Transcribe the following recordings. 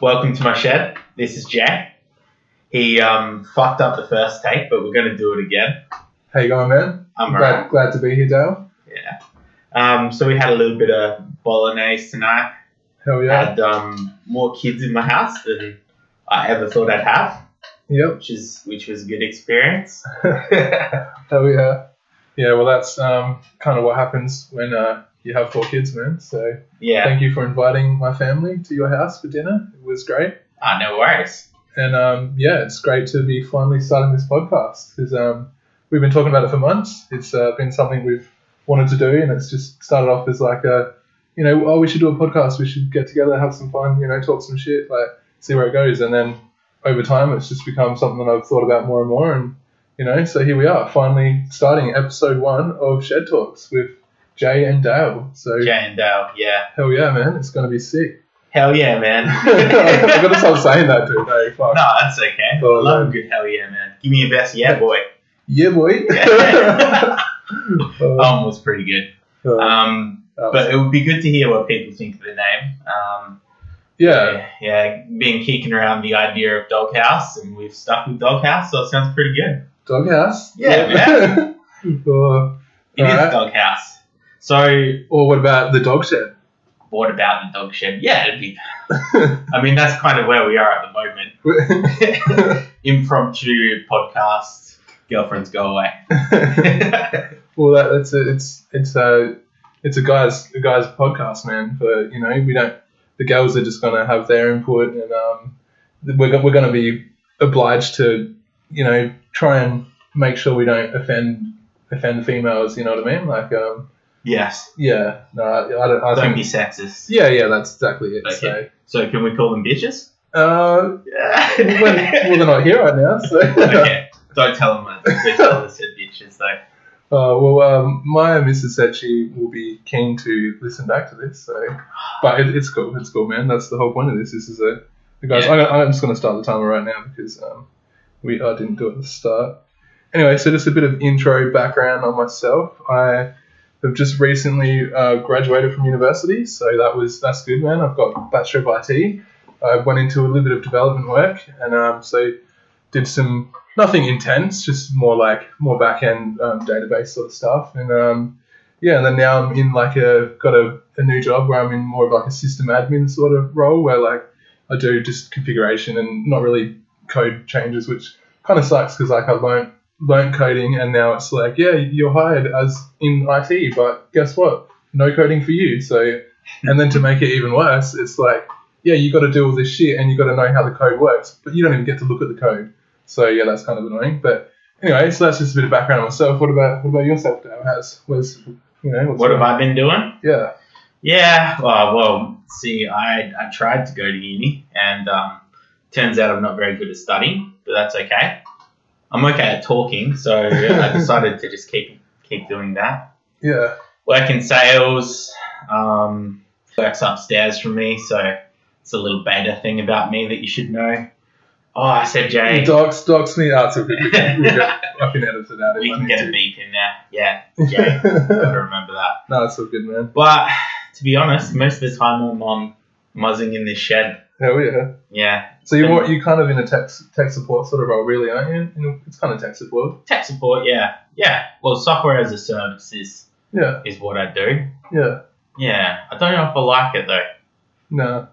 Welcome to my shed. This is Jack. He um, fucked up the first take, but we're going to do it again. How you going, man? I'm glad, alright. glad to be here, Dale. Yeah. Um, so we had a little bit of bolognese tonight. Hell yeah. Had um, more kids in my house than I ever thought I'd have, Yep. which is which was a good experience. Hell yeah. Yeah, well, that's um, kind of what happens when uh, you have four kids, man. So Yeah. thank you for inviting my family to your house for dinner. It was great. Ah, no worries. And um, yeah, it's great to be finally starting this podcast because um, we've been talking about it for months. It's uh, been something we've wanted to do, and it's just started off as like a, you know, oh, we should do a podcast. We should get together, have some fun, you know, talk some shit, like see where it goes. And then over time, it's just become something that I've thought about more and more. And you know, so here we are, finally starting episode one of Shed Talks with Jay and Dale. So Jay and Dale. Yeah. hell yeah, man, it's gonna be sick. Hell yeah, man. I've got to stop saying that, dude. No, fuck. No, that's okay. Oh, I love a good hell yeah, man. Give me your best yeah, boy. Yeah, boy. Yeah. Uh, Um was pretty good. uh, Um, but it would be good to hear what people think of the name. Um, yeah, yeah, been kicking around the idea of doghouse, and we've stuck with doghouse, so it sounds pretty good. doghouse. Yeah, man. or, It is Alright. doghouse. So, or what about the dog shed? what about the dog shed? Yeah, it'd be. I mean, that's kind of where we are at the moment. Impromptu podcast. Girlfriends go away. well, that, that's a, it's it's a it's a guys a guys podcast, man. For you know, we don't the girls are just gonna have their input, and um, we're go- we're gonna be obliged to you know try and make sure we don't offend offend females. You know what I mean? Like um, yes. yeah, no, I, I don't. I Don't think, be sexist. yeah, yeah, that's exactly it. Okay. So, can we call them bitches? So, uh, Yeah. well, well, they're not here right now, so. okay. Don't tell them that. Tell us they're bitches, though. Uh, well, um, my missus said she will be keen to listen back to this, so but it, it's cool. It's cool, man. That's the whole point of this. This is a guys. Yeah. I'm, I'm just going to start the timer right now because um, we I didn't do it at the start. Anyway, so just a bit of intro background on myself. I have just recently uh, graduated from university, so that was that's good, man. I've got a bachelor of IT. I went into a little bit of development work, and um, so did some nothing intense, just more like more back end um, database sort of stuff. And um, yeah, and then now I'm in like a got a, a new job where I'm in more of like a system admin sort of role where like I do just configuration and not really code changes, which kind of sucks because like I learned learned coding and now it's like yeah you're hired as in IT, but guess what? No coding for you. So and then to make it even worse, it's like yeah you got to do all this shit and you got to know how the code works, but you don't even get to look at the code. So yeah, that's kind of annoying. But anyway, so that's just a bit of background on myself. What about what about yourself, Dale? How's was you know what's What have I been doing? Yeah. Yeah, well, well, see, I, I tried to go to uni, and um, turns out I'm not very good at studying, but that's okay. I'm okay at talking, so I decided to just keep keep doing that. Yeah. Work in sales, um, works upstairs from me, so it's a little beta thing about me that you should know. Oh, I said Jay. Docs docs me out so we can, we can, I can edit it out. We can get a beep in there. Yeah, Jay. Gotta remember that. no, it's all good, man. But to be honest, most of the time I'm on muzzing in this shed. Hell yeah. Yeah, So you're more, you kind of in a tech tech support sort of role, really, aren't you? you know, it's kind of tech support. tech support. Yeah, yeah. Well, software as a service is Yeah. is what I do. Yeah. Yeah, I don't know if I like it though, No,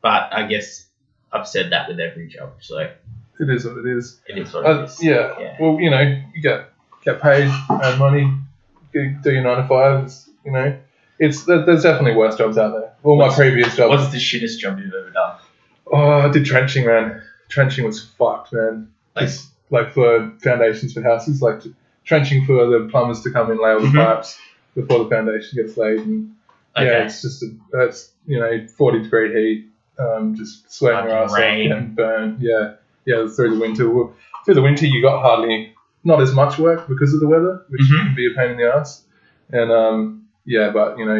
but I guess I've said that with every job, so it is what it is. it is what Uh, it is. yeah. Yeah. Well, you know, you get get paid, earn money, you do your nine to five. It's, you know, it's there's definitely worse jobs out there. All my previous jobs. What's the shittest job you've ever done? Oh, I did trenching, man. Trenching was fucked, man. Like- Just like for foundations for houses, like trenching for the plumbers to come and lay all the Mhm. pipes before the foundation gets laid. And Okay. yeah, it's just a, that's you know forty degree heat, um, just sweating your ass off and burn. Yeah, yeah. Through the winter, through the winter, you got hardly not as much work because of the weather, which Mhm. can be a pain in the ass. And um, yeah, but you know,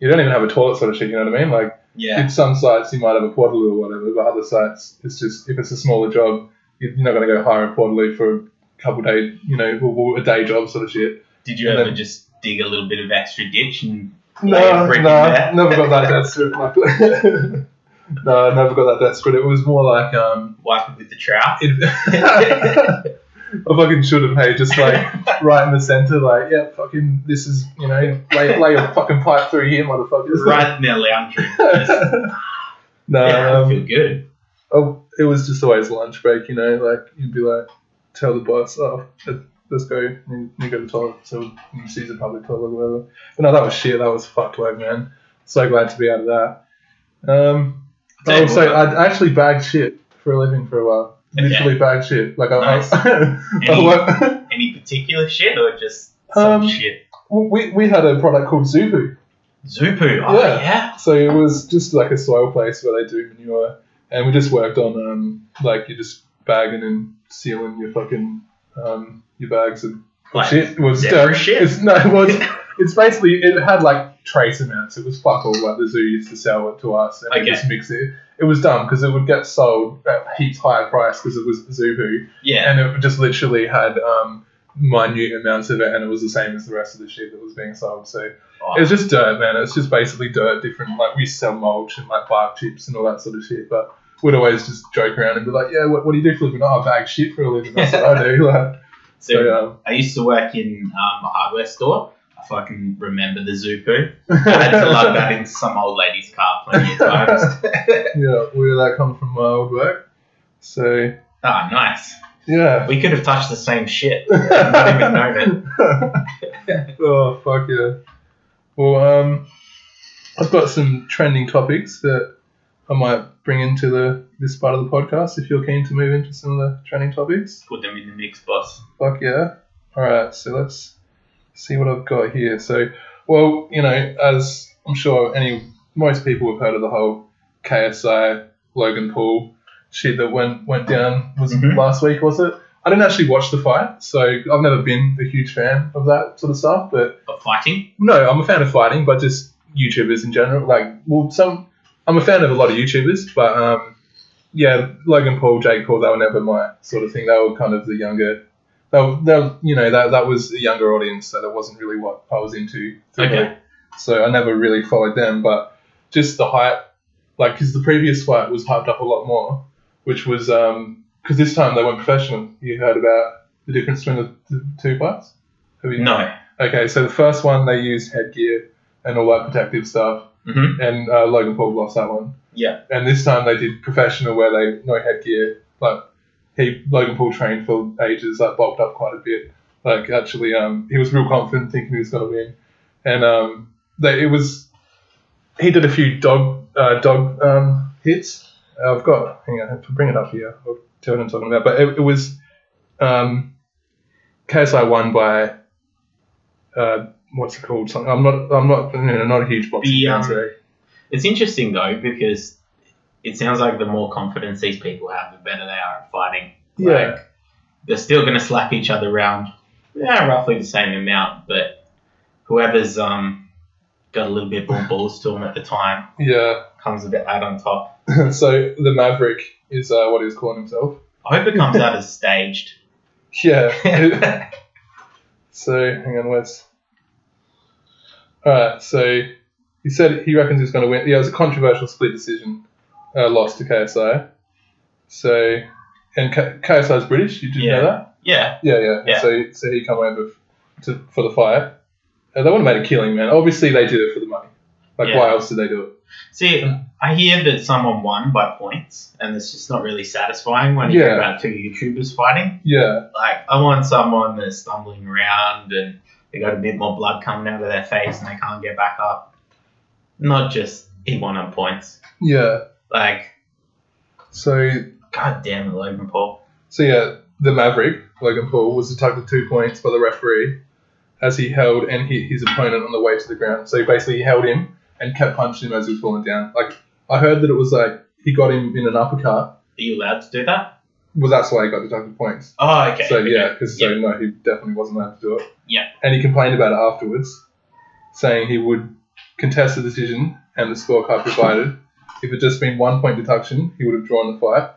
you don't even have a toilet sort of shit. You know what I mean? Like yeah. at some sites you might have a portaloo or whatever, but other sites it's just if it's a smaller job, you're not going to go hire a portaloo for a couple days, you know, or a day job sort of shit. Did you and ever then- just dig a little bit of extra ditch and No, lay a brick no, never got that desperate. Like, no, I never got that desperate. It was more like um, Wipe it with the trout. it, I fucking should have, hey, just like right in the center, like, yeah, fucking, this is, you know, lay, lay a fucking pipe through here, motherfuckers. right in their lounge room. Just, no, yeah, I um, feel good. oh, it was just always lunch break, you know, like, you'd be like, tell the boss, oh, let- let's go, you, you go to the toilet, so you see the public toilet or whatever. But no, that was shit, that was fucked work, man. So glad to be out of that. Um, Tell oh, so I actually bagged shit for a living for a while. Okay. Literally bagged shit. Like, I, Nice. I, Any- Any particular shit or just some Um, shit? we, we had a product called Zupu. Zupu. Oh, yeah. yeah. So it was just like a soil place where they do manure, and we just worked on um like you just bagging and sealing your fucking um your bags and Like, shit. It was dirt. shit? It's no, it was. It's basically it had like trace amounts. It was fuck all. Like the zoo used to sell it to us, and we Okay. just mix it. It was dumb because it would get sold at heaps higher price because it was Zubu, Yeah. and it just literally had um minute amounts of it, and it was the same as the rest of the shit that was being sold. So Oh, was just dirt, man. It's just basically dirt, different. Like we sell mulch and like bark chips and all that sort of shit. But we'd always just joke around and be like, "Yeah, what, what do you do for a living? Oh, I bag shit for a living. That's what I do." Like, so, so um, I used to work in um, a hardware store. I fucking remember the Zupu. I had to lug that into some old lady's car plenty of times. yeah, where did that comes from my old work. So Ah, nice. yeah. We could have touched the same shit. Not even known it. oh fuck yeah. Well, um, I've got some trending topics that I might bring into the this part of the podcast. If you're keen to move into some of the trending topics. Put them in the mix, boss. Fuck yeah. Alright, so let's see what I've got here. So, well, you know, as I'm sure any most people have heard of the whole KSI Logan Paul shit that went went down was Mhm. last week, was it? I didn't actually watch the fight, so I've never been a huge fan of that sort of stuff. But Of fighting? no, I'm a fan of fighting, but just YouTubers in general. Like, well, some I'm a fan of a lot of YouTubers, but um, yeah, Logan Paul, Jake Paul, they were never my sort of thing. They were kind of the younger. They were, you know, that that was a younger audience, so that wasn't really what I was into. Okay. So I never really followed them, but just the hype, like, because the previous fight was hyped up a lot more, which was because this time they went professional. You heard about the difference between the, two fights? Have you? No. Okay, so the first one they used headgear and all that protective stuff, hmm and uh, Logan Paul lost that one. Yeah. And this time they did professional, where they no headgear. Like he Logan Paul trained for ages, like bulked up quite a bit. Like actually, um, he was real confident, thinking he was going to win, and um, they, it was he did a few dog uh, dog um, hits. I've got hang on, I have to bring it up here. I'll tell you what I'm talking about. But it, it was um, KSI won by uh, what's it called? Something. I'm not. I'm not. You know, not a huge boxing fan. um, It's interesting though because it sounds like the more confidence these people have, the better they are at fighting. Yeah. Like, they're still going to slap each other around, yeah, roughly the same amount, but whoever's um got a little bit more balls to them at the time yeah. comes a bit out on top. so the Maverick is uh, what he was calling himself. I hope it comes out as staged. Yeah. so hang on, where's? All right. So he said he reckons he's going to win. Yeah, it was a controversial split decision, uh, loss to KSI. So and K- KSI is British. You did Yeah. know that? yeah, Yeah, yeah. Yeah. So so he come over to, for the fight. Uh, they would have made a killing, man. Obviously, they did it for the money. Like, Yeah. why else did they do it? See, I hear that someone won by points, and it's just not really satisfying when you Yeah. hear about two YouTubers fighting. Yeah, Like, I want someone that's stumbling around and they got a bit more blood coming out of their face and they can't get back up. Not just he won on points. yeah. Like, So god damn it, Logan Paul. So yeah, the Maverick, Logan Paul, was deducted two points by the referee as he held and hit his opponent on the way to the ground. So basically, he held him and kept punching him as he was falling down. Like I heard that it was like he got him in an uppercut. Are you allowed to do that? Well, that's why he got deducted points. Oh, okay. so okay. yeah, because so no, he definitely wasn't allowed to do it. Yeah. And he complained about it afterwards, saying he would contest the decision and the scorecard provided. If it just been one point deduction, he would have drawn the fight,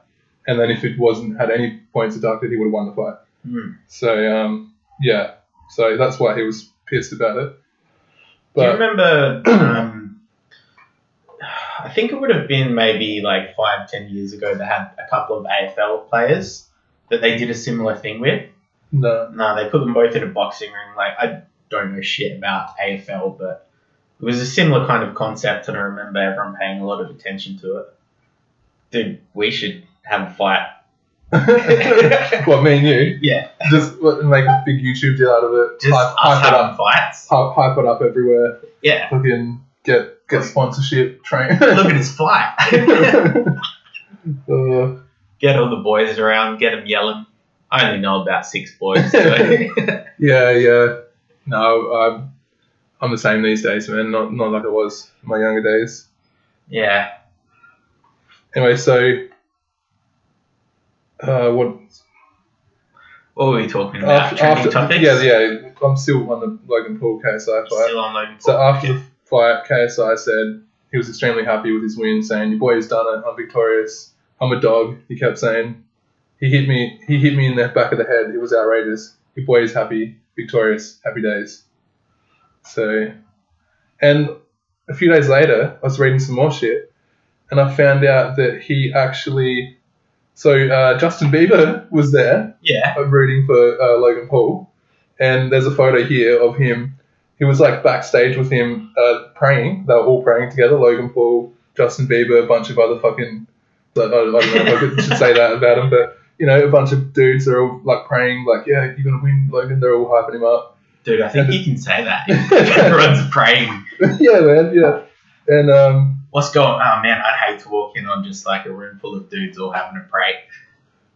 and then if it wasn't had any points deducted, he would have won the fight. Hmm. So um, yeah, so that's why he was pissed about it. Do you remember? Um, I think it would have been maybe like five, ten years ago. They had a couple of AFL players that they did a similar thing with. No. No, they put them both in a boxing ring. Like I don't know shit about AFL, but it was a similar kind of concept, and I remember everyone paying a lot of attention to it. Dude, we should have a fight. what, me and you? Yeah, Just what, make a big YouTube deal out of it. just hype, us hype it up. fights. Hype, hype it up everywhere. Yeah, Fucking get get sponsorship. Train. look at his fight. uh, get all the boys around, get them yelling. I only know about six boys. So. yeah, yeah. No, I'm I'm the same these days, man. Not not like I was in my younger days. yeah, Anyway, so uh, what what were we talking about? after, after topics? yeah yeah I'm still on the Logan Paul KSI fight. Still on Logan So Paul. after the fight, KSI said he was extremely happy with his win, saying, "Your boy has done it. I'm victorious. I'm a dog." He kept saying, "He hit me. He hit me in the back of the head. It was outrageous. Your boy is happy, victorious, happy days." So, and a few days later, I was reading some more shit, and I found out that he actually. So uh, Justin Bieber was there yeah, rooting for uh, Logan Paul, and there's a photo here of him. He was like backstage with him uh, praying. They were all praying together. Logan Paul, Justin Bieber, a bunch of other fucking. I I don't know if I could, should say that about him, but you know, a bunch of dudes are all like praying, like, "Yeah, you're gonna win, Logan." They're all hyping him up. Dude, I think you can say that. Everyone's praying. yeah, man, yeah. And um, What's going? Oh man, I'd hate to walk in on just like a room full of dudes all having to pray.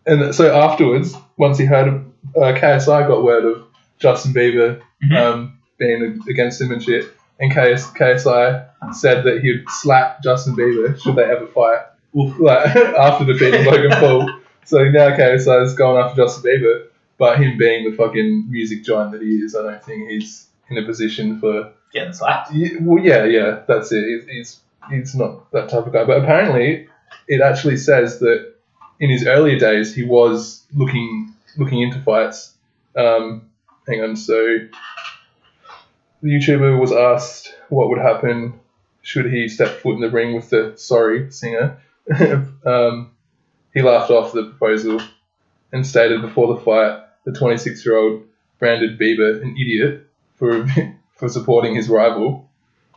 and so afterwards, once he heard, uh, KSI got word of Justin Bieber Mhm. um, being against him and shit. And KS, KSI said that he'd slap Justin Bieber should they ever fight, Oof. like after defeating Logan Paul. So now KSI is going after Justin Bieber, but him being the fucking music giant that he is, I don't think he's in a position for. Getting slapped. Yeah, Well, yeah, yeah, that's it. He's, he's he's not that type of guy. But apparently, it actually says that in his earlier days he was looking looking into fights. Um, hang on, so the YouTuber was asked what would happen should he step foot in the ring with the sorry singer. um, he laughed off the proposal and stated before the fight the 26 year old branded Bieber an idiot for for supporting his rival.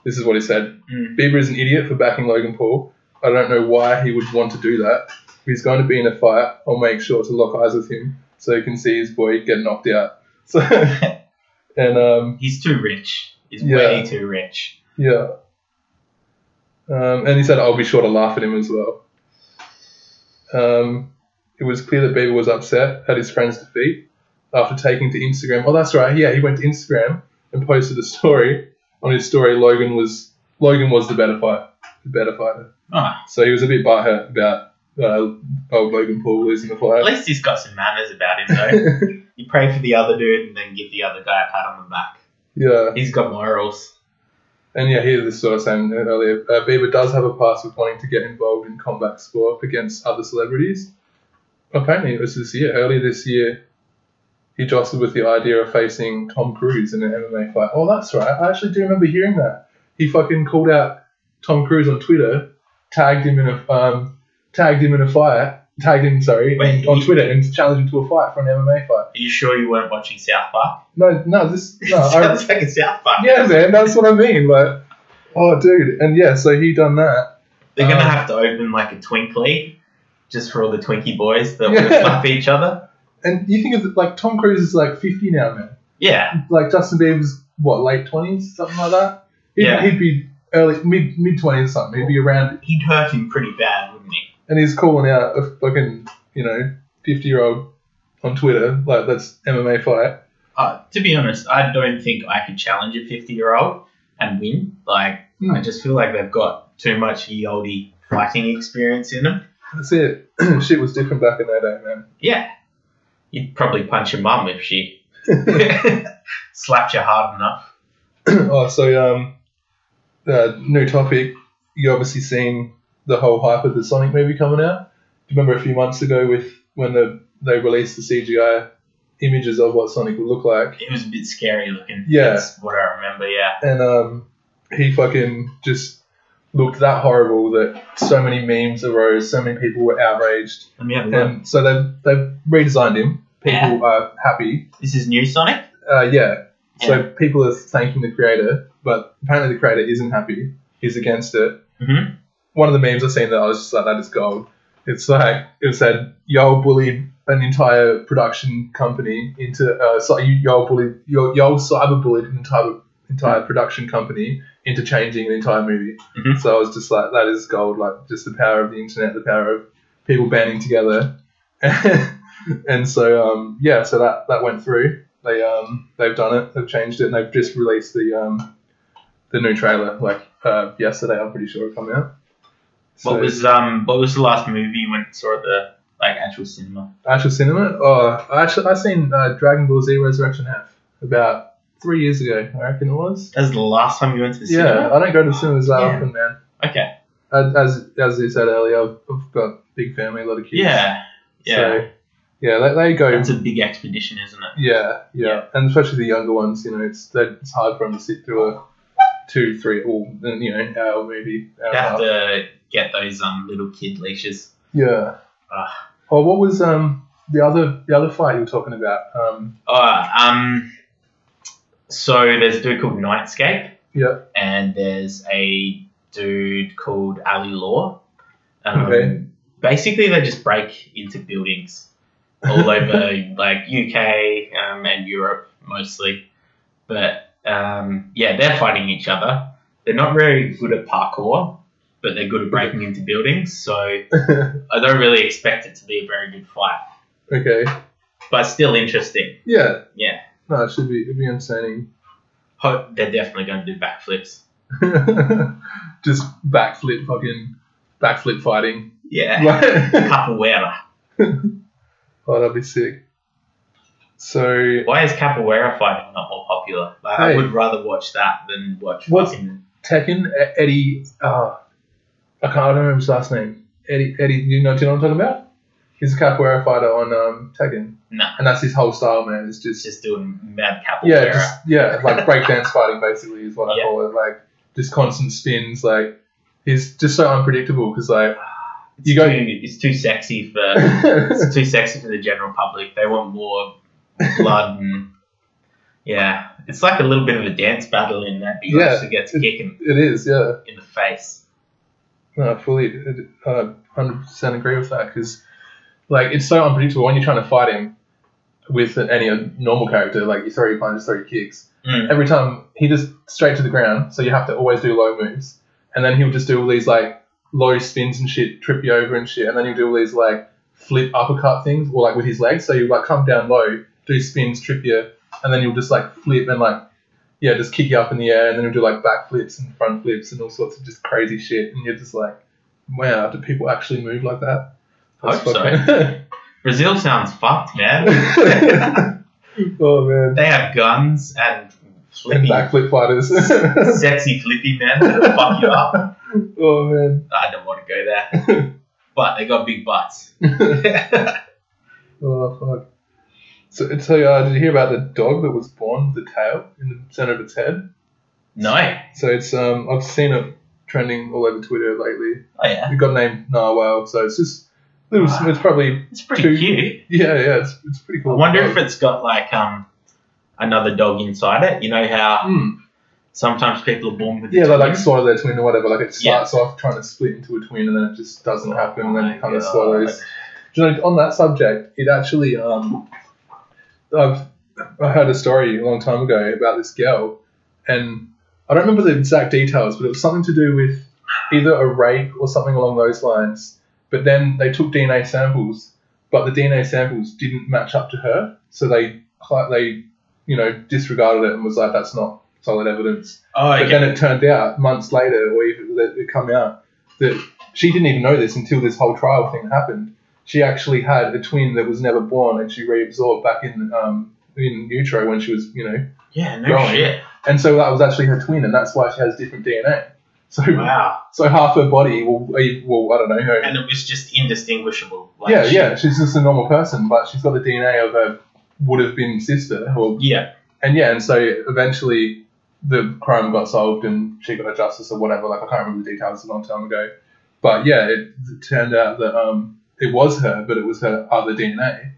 This is what he said. Mm. Bieber is an idiot for backing Logan Paul. I don't know why he would want to do that. If he's going to be in a fight, I'll make sure to lock eyes with him so he can see his boy get knocked out. So, and um, He's too rich. He's Yeah. way too rich. yeah. Um, and he said, I'll be sure to laugh at him as well. Um, it was clear that Bieber was upset at his friend's defeat after taking to Instagram. Oh, that's right. Yeah, he went to Instagram and posted a story. On his story, Logan was Logan was the better fight, the better fighter. Oh, So he was a bit butthurt about uh, old Logan Paul losing the fight. at least he's got some manners about him though. you pray for the other dude and then give the other guy a pat on the back. yeah, He's got morals. and yeah, here this I was saying earlier. Uh, Bieber does have a past with wanting to get involved in combat sport against other celebrities. Apparently, it was this year. Earlier this year, he jostled with the idea of facing Tom Cruise in an MMA fight. Oh, that's right. I actually do remember hearing that. He fucking called out Tom Cruise on Twitter, tagged him in a um, tagged him in a fight, tagged him sorry Wait, on he- Twitter and challenged him to a fight for an MMA fight. Are you sure you weren't watching South Park? No, no, this no. I, like a South Park. yeah, man, that's what I mean. Like, oh, dude, and yeah, so he done that. They're gonna Um, have to open like a twink league just for all the Twinkie boys that want to Yeah. slap each other. And you think of it, like Tom Cruise is like fifty now, man. Yeah, Like Justin Bieber's what late twenties, something like that. He'd, Yeah. he'd be early mid mid twenties, something. He'd be around, he'd hurt him pretty bad, wouldn't he? and he's calling out a fucking you know fifty year old on Twitter like that's MMA fight. Uh, to be honest, I don't think I could challenge a 50 year old and win. Like, Hmm. I just feel like they've got too much ye olde fighting experience in them. That's it. Shit was different back in that day, man. Yeah. You'd probably punch your mum if she slapped you hard enough. oh, so um, uh, new topic. You obviously seen the whole hype of the Sonic movie coming out. Do you remember a few months ago with when the they released the CGI images of what Sonic would look like, It was a bit scary looking. Yeah. That's what I remember, yeah. and um, he fucking just looked that horrible that so many memes arose, so many people were outraged, Let me have a look. and so they've they've redesigned him. People are happy. This is new Sonic. Uh, yeah. So people are thanking the creator, but apparently the creator isn't happy. He's against it. Mhm. One of the memes I've seen that I was just like, that is gold. It's like it said, "Yo bullied an entire production company into uh, so yo bullied yo yo cyber bullied an entire entire production company into changing an entire movie." Mhm. So I was just like, that is gold. Like just the power of the internet, the power of people banding together. and so um, yeah, so that that went through. They um they've done it. They've changed it, and they've just released the um the new trailer like uh, yesterday. I'm pretty sure it come out. So, What was um what was the last movie you went and saw at the like actual cinema? actual cinema? Oh, I actually I seen uh, Dragon Ball Z Resurrection F about three years ago. I reckon it was. That was the last time you went to the Yeah, cinema? Yeah, I don't go to the cinemas that Yeah. often, man. Okay. As as, as you said earlier, I've, I've got a big family, a lot of kids. Yeah. Yeah. So, yeah, they, they go. That's a big expedition, isn't it? Yeah, yeah, Yeah. and especially the younger ones, you know, it's it's hard for them to sit through a two, three, or you know, hour maybe. Hour You have half. to get those um little kid leashes. Yeah. Ah. Oh, what was um the other the other fight you were talking about? Um, Oh, um so there's a dude called Nightscape. Yeah. And there's a dude called Ali Law. Um, Okay. Basically, they just break into buildings all over, like UK um, and Europe mostly. But um, yeah, they're fighting each other. They're not very good at parkour, but they're good at breaking into buildings. So I don't really expect it to be a very good fight, okay. but still interesting. Yeah. Yeah. No, it should be it'd be entertaining. Hope they're definitely going to do backflips. Just backflip, fucking backflip fighting. Yeah, capoeira. oh, that'd be sick. So Why is capoeira fighting not more popular? Like, I would rather watch that than watch What's- fucking. Tekken Eddy. Uh, I can't. I don't remember his last name. Eddy. Eddy. You know? Do you know what I'm talking about? He's a capoeira fighter on um, Tekken, No, and that's his whole style, man. It's just just doing mad capoeira. yeah, just yeah, like breakdance fighting basically is what I call it. Like just constant spins. Like he's just so unpredictable because like it's you go- Too, it's too sexy for. it's too sexy for the general public. They want more blood and. Yeah, it's like a little bit of a dance battle in that he Yeah, likes to get to it is. Yeah. in the face. No, I fully, uh, hundred percent agree with that because, like, it's so unpredictable when you're trying to fight him with any normal character. Like, you throw your punches, throw your kicks. Mm. Every time he just straight to the ground, so you have to always do low moves, and then he'll just do all these like low spins and shit, trip you over and shit, and then he'll do all these like flip uppercut things, or like with his legs. So you like come down low, do spins, trip you, and then you'll just like flip and like yeah, just kick you up in the air, and then he'll do like back flips and front flips and all sorts of just crazy shit, and you're just like, wow, do people actually move like that? Hope so. Brazil sounds fucked, man. oh man, they have guns and flippy, and backflip fighters. sexy flippy men that'll fuck you up. oh man. I don't want to go there. But they got big butts. Oh fuck. So, so uh, did you hear about the dog that was born with a tail in the center of its head? no. So it's um I've seen it trending all over Twitter lately. Oh yeah. It got named Narwhal, so it's just it was, it's probably It's pretty Two- cute. yeah yeah it's, it's pretty cool. I wonder if it's got like um another dog inside it. You know how Hmm. sometimes people are born with Yeah, a they like twin? swallow their twin or whatever. Like it Yeah. starts off trying to split into a twin, and then it just doesn't happen, and then it kind of God. swallows. Do you know, on that subject, it actually um, I've I heard a story a long time ago about this girl, and I don't remember the exact details, but it was something to do with either a rape or something along those lines. But then they took DNA samples, but the DNA samples didn't match up to her, so they they you know disregarded it and was like that's not solid evidence. Oh, But then it turned out months later, or even it come out that she didn't even know this until this whole trial thing happened. She actually had a twin that was never born, and she reabsorbed back in um, in utero when she was, you know, yeah, no growing. shit. and so that was actually her twin, and that's why she has different DNA. So, Wow. so half her body, will, well, I don't know her. And it was just indistinguishable. Like yeah, she- yeah, she's just a normal person, but she's got the DNA of her would have been sister, or Yeah. and yeah, and so eventually the crime got solved and she got her justice or whatever. Like I can't remember the details. It's a long time ago. But yeah, it, it turned out that um, it was her, but it was her other DNA.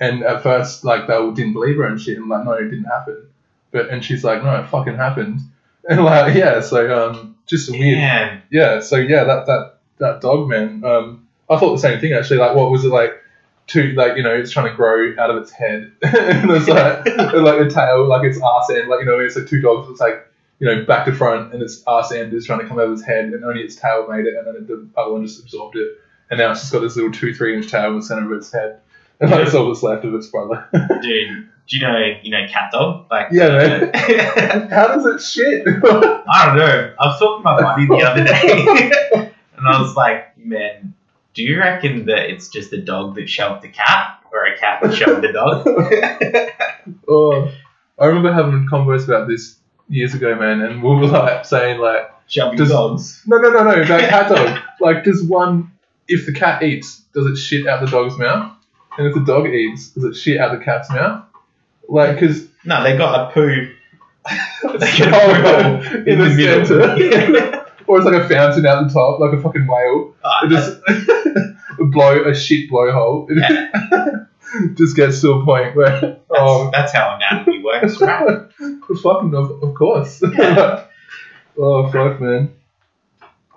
And at first, like they all didn't believe her and shit, and like no, it didn't happen. But and she's like, no, it fucking happened. And like yeah, so um, just a weird Damn. yeah, so yeah, that that that dog man. Um, I thought the same thing actually. Like, what was it like? Two like you know, it's trying to grow out of its head, and it's like and, like the tail, like its arse end, like you know, it's like two dogs. It's like you know, back to front, and its arse end is trying to come out of its head, and only its tail made it, and then the other one just absorbed it, and now it's just got this little two three inch tail in the center of its head, and that's all that's left of its brother. Dude, do you know you know cat dog? Like Yeah, man. man. How does it shit? I don't know. I was talking to my buddy the other day, and I was like, man, do you reckon that it's just a dog that shoved the cat, or a cat that shoved the dog? oh, I remember having a converse about this years ago, man, and we were like saying like. Shoving Does- dogs. No, no, no, no. About cat dog. like, does one, if the cat eats, does it shit out the dog's mouth? And if the dog eats, does it shit out the cat's mouth? Like, because No, they got a poo. They in, got a poo the, middle. center, or it's like a fountain out the top, like a fucking whale. Ah, It just blow a shit blowhole. It just gets to a point where that's, oh, that's how anatomy works, right? fucking of, of course. Yeah. oh fuck, man,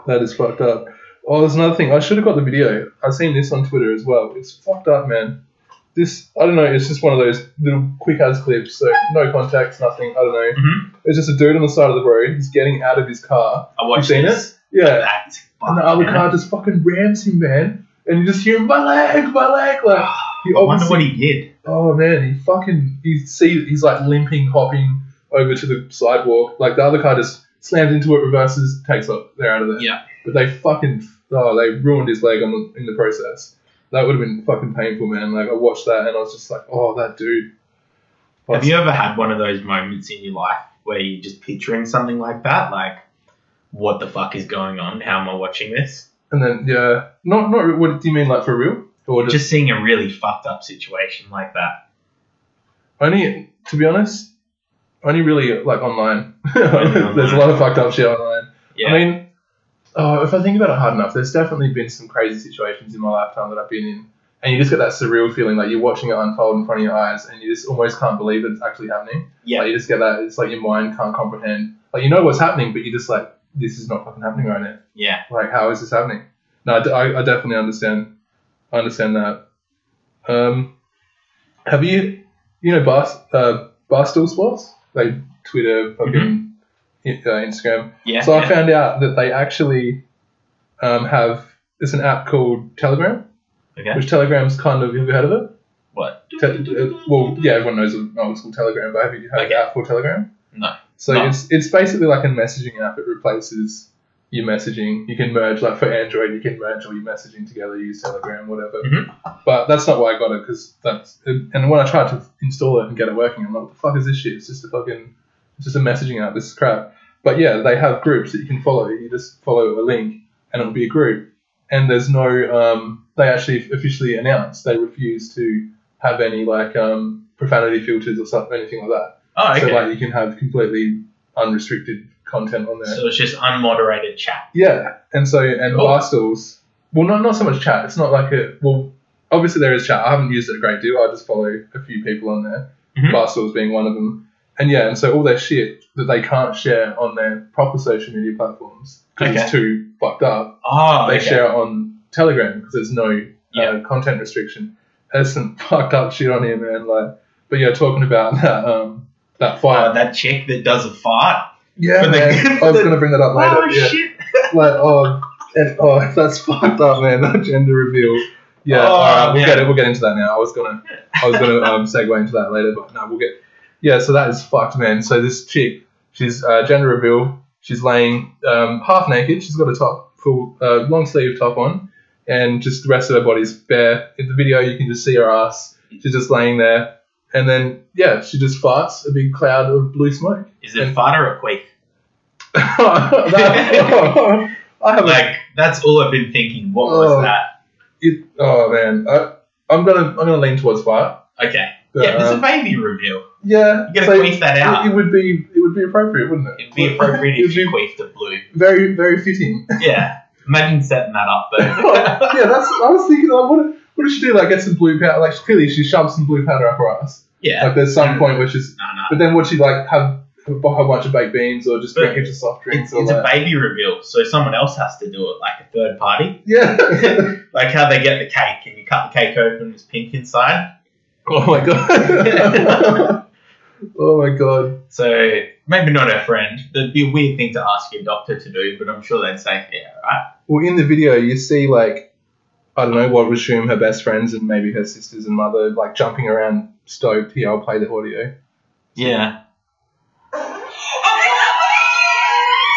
that is fucked up. Oh, there's another thing. I should have got the video. I've seen this on Twitter as well. It's fucked up, man. This I don't know. It's just one of those little quick ass clips. So no contacts, nothing. I don't know. Mhm. It's just a dude on the side of the road. He's getting out of his car. I watched seen this. Yeah, That's and the other car just fucking rams him, man. And you just hear him, my leg, my leg. Like he I wonder what he did. Oh man, he fucking you see he's like limping, hopping over to the sidewalk. Like the other car just slams into it, reverses, takes off. They're out of there. Yeah. But they fucking oh they ruined his leg on the, in the process. That would have been fucking painful, man. Like I watched that and I was just like, oh that dude. Have you ever had one of those moments in your life where you're just picturing something like that? Like, what the fuck is going on? How am I watching this? And then yeah, not not what do you mean like for real or just, Just seeing a really fucked up situation like that. only to be honest, only really like online. There's a lot of fucked up shit online. Yeah. I mean, oh, if I think about it hard enough, there's definitely been some crazy situations in my lifetime that I've been in, and you just get that surreal feeling like you're watching it unfold in front of your eyes, and you just almost can't believe that it's actually happening. yeah. Like you just get that. It's like your mind can't comprehend. Like you know what's happening, but you're just like, this is not fucking happening right now. Yeah. Like how is this happening? No, I definitely understand. I understand that. Um, have you, you know, Bar, uh, Barstool Sports? They Twitter, fucking uh, Instagram. Yeah. So I yeah. found out that they actually um, have it's an app called Telegram, Okay. which Telegram's kind of have you heard of it? What? Te- uh, well, yeah, everyone knows oh, it's called Telegram, but have you heard of Okay. the app called Telegram? No. So No. it's it's basically like a messaging app. It replaces your messaging. You can merge like for Android, you can merge all your messaging together, use Telegram, whatever. Mhm. But that's not why I got it because that's and when I tried to install it and get it working, I'm like, what the fuck is this shit? It's just a fucking it's just a messaging app. This is crap. But yeah, they have groups that you can follow. You just follow a link and it'll be a group. And there's no um, they actually officially announced they refuse to have any like um, profanity filters or something anything like that. Oh, okay. So like you can have completely unrestricted content on there. So it's just unmoderated chat. yeah, and so and Cool. Barstools, well, not not so much chat. It's not like a well, obviously there is chat. I haven't used it a great deal. I just follow a few people on there. Mhm. Barstools being one of them. And yeah, and so all their shit that they can't share on their proper social media platforms because Okay. it's too fucked up, Oh, they okay. share it on Telegram because there's no Yeah. uh, content restriction. There's some fucked up shit on here, man. Like, but yeah, talking about that um that fire. Oh, that chick that does a fart. Yeah, But the- man. I was gonna bring that up later. Oh yeah. shit! Like, oh, and oh, that's fucked up, man. That gender reveal. Yeah, Oh, alright, we'll man. get it. We'll get into that now. I was gonna, I was gonna um, segue into that later, but no, we'll get. Yeah, so that is fucked, man. So this chick, she's uh, gender reveal. She's laying um, half naked. She's got a top, full, uh, long sleeve top on, and just the rest of her body's bare. In the video, you can just see her ass. She's just laying there, and then yeah, she just farts a big cloud of blue smoke. Is it fart or a queef? That- I haven't. Like that's all I've been thinking. What Oh. was that? It, oh man, I, I'm gonna I'm gonna lean towards fart. Okay. But, yeah, it's a um, baby reveal. yeah. You gotta so queef that out. It, would be it would be appropriate, wouldn't it? It'd be appropriate if you queefed a blue. very very fitting. Yeah. Imagine setting that up though. yeah, that's. I was thinking, like, what, what does she do? Like, get some blue powder. Like, clearly she shoves some blue powder up her ass. yeah. Like, there's some point where she's. No, no. But then would she like have a bunch of baked beans or just But drink heaps of soft drinks It's, or it's a baby reveal, so someone else has to do it, like a third party. yeah. Like how they get the cake, and you cut the cake open, and it's pink inside. oh my god. oh my god. So maybe not her friend. That'd be a weird thing to ask your doctor to do, but I'm sure they'd say, yeah, right. Well, in the video, you see like I don't know what would assume her best friends and maybe her sisters and mother like jumping around stoked. Here, I'll play the audio. Yeah.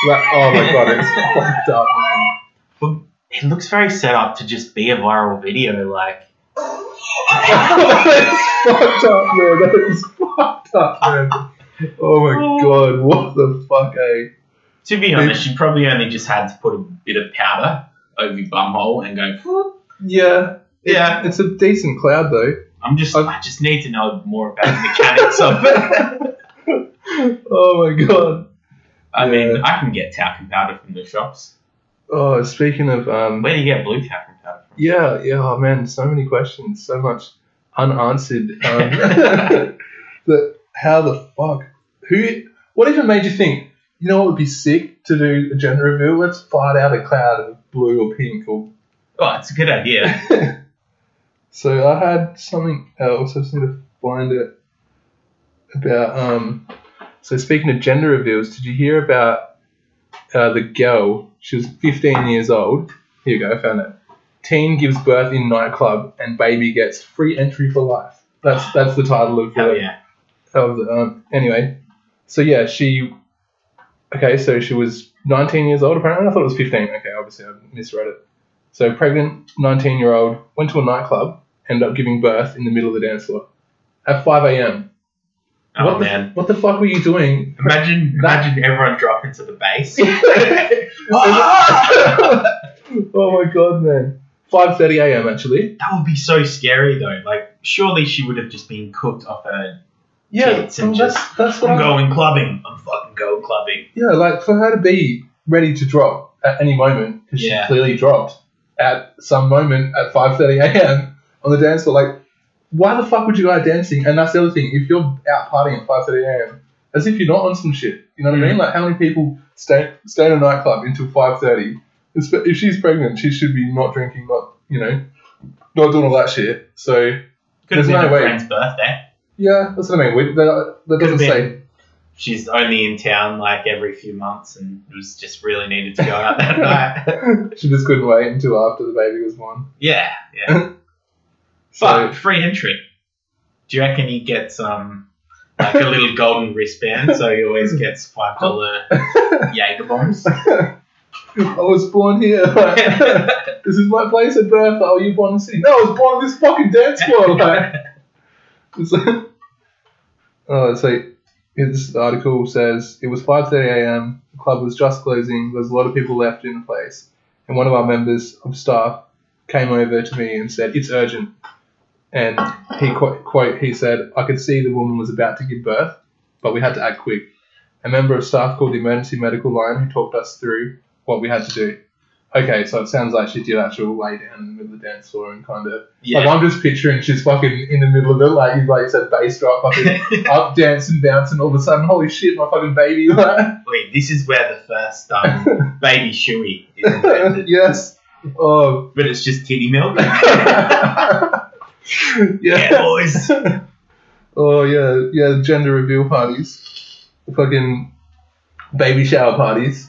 Like, oh my god, it's fucked up, man. It looks very set up to just be a viral video. Like, That's fucked up, man. That is fucked up, man. Oh my god, what the fuck, eh? to be honest, you probably only just had to put a bit of powder over your bumhole and go. Yeah. Yeah. It's a decent cloud though. I'm just. I- I just need to know more about the mechanics of it. Oh my god. I mean, I can get talcum powder from the shops. Oh, speaking of um Where do you get blue talcum powder from? Yeah, yeah, oh man, so many questions, so much unanswered. Um, the, how the fuck? Who? What even made you think? You know what would be sick to do a gender reveal? Let's fart out a cloud of blue or pink or. Oh, it's a good idea. so I had something else. I just need to find it about. Um, so speaking of gender reveals, did you hear about uh, the girl? She was 15 years old. Here you go. I found it. Teen gives birth in nightclub and baby gets free entry for life. That's that's the title of the, Hell yeah. of the um, anyway. So yeah, she. Okay, so she was 19 years old apparently. I thought it was 15. Okay, obviously I misread it. So pregnant, 19 year old, went to a nightclub, ended up giving birth in the middle of the dance floor at 5 a.m. Oh what man. The, what the fuck were you doing? Imagine, That- imagine everyone dropping to the bass. oh my god, man. 5:30 a.m. actually. That would be so scary though. Like, surely she would have just been cooked off her. Yeah, Kids and that's that's what I'm I'm going clubbing. I'm fucking going clubbing. Yeah, like for her to be ready to drop at any moment, because Yeah. she clearly dropped at some moment at 5:30 a.m. on the dance floor. Like, why the fuck would you go out dancing? And that's the other thing. If you're out partying at 5:30 a.m., as if you're not on some shit. You know what I mean? Mm. Like, how many people stay stay in a nightclub until 5:30? If if she's pregnant, she should be not drinking, not you know, not doing all that shit. So Could There's have been no her way. friend's birthday. yeah, that's what I mean. We, that, that doesn't say. She's only in town like every few months and it was just really needed to go out that night. she just couldn't wait until after the baby was born. Yeah, yeah. So But free entry. Do you reckon he gets um like a little golden wristband so he always gets five dollar Jaeger bombs? I was born here. Like, this is my place of birth. Oh, you born in the city? No, I was born in this fucking dance floor. Like, it's like- oh, like this article says it was 5:30 a.m. The club was just closing. There was a lot of people left in the place, and one of our members of staff came over to me and said, "It's urgent." And he quote, quote he said, "I could see the woman was about to give birth, but we had to act quick." A member of staff called the emergency medical line who talked us through what we had to do. Okay, so it sounds like she did actually lay down in the middle of the dance floor and kind of like Yeah. I'm just picturing she's fucking in the middle of it, like you like you said, bass drop, fucking up dancing, bouncing. All of a sudden, holy shit, my fucking baby! Like, Wait, this is where the first um, baby shoey is invented. yes. Oh. But it's just titty milk. Yeah. yeah, boys. Oh yeah, yeah. Gender reveal parties, the fucking baby shower parties.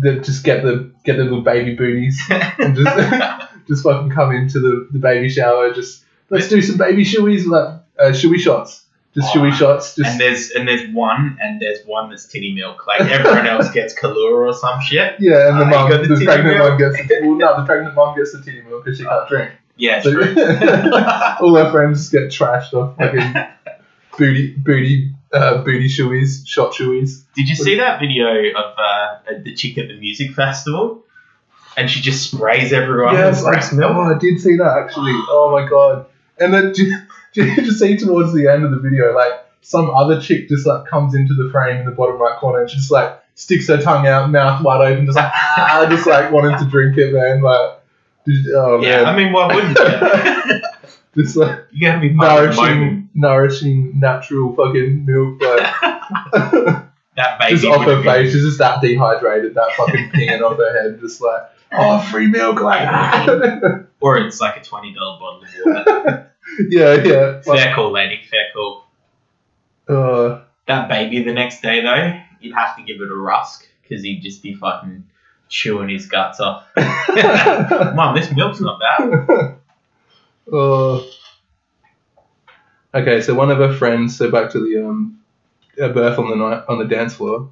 That just get the get the little baby booties and just just fucking come into the, the baby shower. Just let's do some baby shoeies, like uh, shoey shots. Just shoey Oh, shots. Just and there's and there's one and there's one that's titty milk. Like everyone else gets Kahlua or some shit. yeah, and the Ah, you mum, the the, pregnant milk? mum gets the well, no, the pregnant mom gets the titty milk because she can't drink. Yeah, So- true. All her friends get trashed off fucking booty booty uh, booty shoeies, shot shoeies. Did you see that video of uh, the chick at the music festival? And she just sprays everyone Yes, with I, milk. oh, I did see that actually. Oh my god. And then do, you- do you just see towards the end of the video, like some other chick just like comes into the frame in the bottom right corner and she just like sticks her tongue out, mouth wide open, just like ah, just like wanting to drink it, man. Like, oh Yeah, man, I mean, why wouldn't you? just like you gotta be part of the moment. nourishing, nourishing, natural fucking milk, like. That baby. just off her face, she's just that dehydrated, that fucking pinging off her head, just like, oh, free milk, like, Or it's like a twenty dollar bottle of water. yeah, yeah. Fair call, lady. Fair call. Uh, That baby the next day though, you'd have to give it a rusk because he'd just be fucking chewing his guts off. Mom, this milk's not bad. uh, okay, so one of her friends, so back to the um, her birth on the night on the dance floor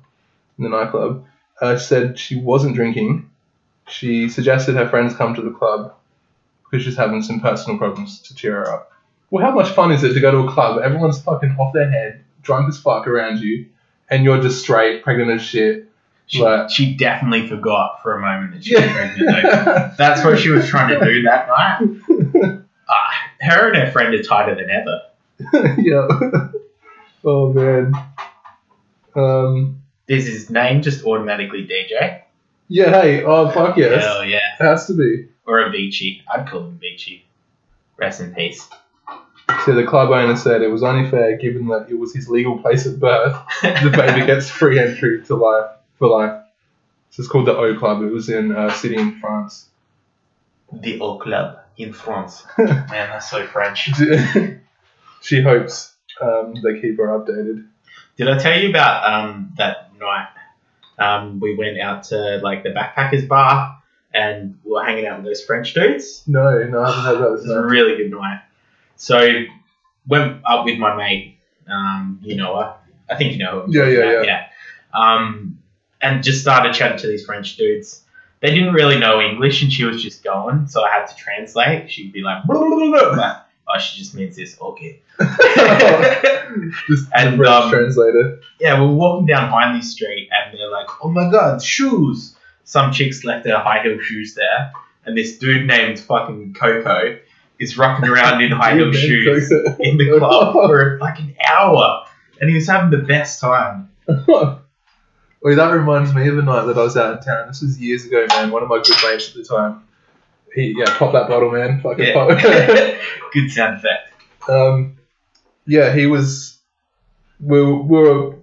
in the nightclub, uh, said she wasn't drinking. She suggested her friends come to the club because she's having some personal problems to cheer her up. Well, how much fun is it to go to a club? Everyone's fucking off their head, drunk as fuck around you, and you're just straight, pregnant as shit. She, Right. she definitely forgot for a moment that she was pregnant. Yeah. That's what she was trying to do that night. Ah, her and her friend are tighter than ever. yeah. oh man. Um. Is his name just automatically DJ? Yeah. Hey. Oh fuck yes. Hell yeah. It has to be. Or Avicii. I'd call him Avicii. Rest in peace. So the club owner said it was only fair, given that it was his legal place of birth, the baby gets free entry to life for life. So it's called the O Club. It was in a city in France. the O Club in France. Man, that's so French. she hopes um, they keep her updated. Did I tell you about um, that night? Um, we went out to like the backpackers bar and we were hanging out with those French dudes. No, no, I haven't heard about It was a really good night. So went up with my mate. Um, you know her. I think you know her. Yeah, yeah, yeah. Um, and just started chatting to these French dudes. They didn't really know English, and she was just going, so I had to translate. She'd be like, "Blah, blah, blah, blah," "Oh, she just means this." Okay. Just And, French um, translator. yeah, we're walking down Hindley Street, and they're like, "Oh my god, shoes!" Some chicks left their high heel shoes there, and this dude named fucking Coco is rocking around in high heel shoes in the club for like an hour, and he was having the best time. Wait, that reminds me of a night that I was out in town. This was years ago, man. One of my good mates at the time. He, yeah, pop that bottle, man. Fucking pop. Good sound effect. um, yeah, he was. We were, we were,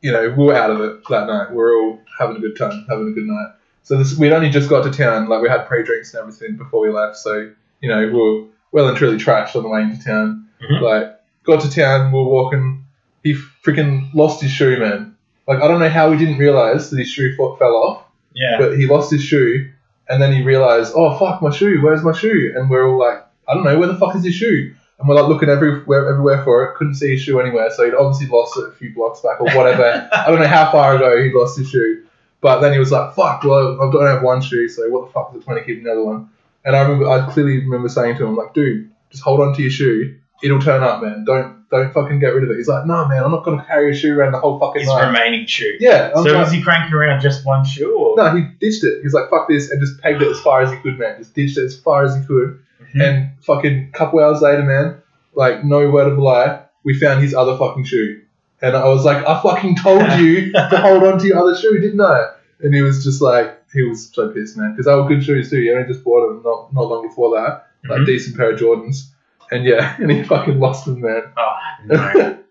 you know, we were out of it that night. We were all having a good time, having a good night. So this, we'd only just got to town. Like we had pre-drinks and everything before we left. So you know, we were well and truly trashed on the way into town. Mhm. Like got to town, we were walking. He freaking lost his shoe, man. Like I don't know how he didn't realize that his shoe fo- fell off, Yeah. but he lost his shoe, and then he realized, oh fuck, my shoe. Where's my shoe? And we're all like, I don't know, where the fuck is his shoe? And we're like looking everywhere, everywhere for it. Couldn't see his shoe anywhere, so he'd obviously lost it a few blocks back or whatever. I don't know how far ago he lost his shoe, but then he was like, fuck, well I don't have one shoe, so what the fuck is the point to keep another one? And I remember, I clearly remember saying to him, like, dude, just hold on to your shoe. It'll turn up, man. Don't don't fucking get rid of it. He's like, no, man, I'm not gonna carry a shoe around the whole fucking His night. remaining shoe. Yeah, I'm So like, was he cranking around just one shoe? Or? no, he ditched it. He's like, fuck this, and just pegged it as far as he could, man. Just ditched it as far as he could. Mhm. And fucking couple hours later, man, like no word of a lie, we found his other fucking shoe. And I was like, I fucking told you to hold on to your other shoe, didn't I? And he was just like, he was so pissed, man, because they were good shoes too. He only just bought them not, not long before that, like Mhm. decent pair of Jordans. And yeah, and he fucking lost them, man. Oh, no.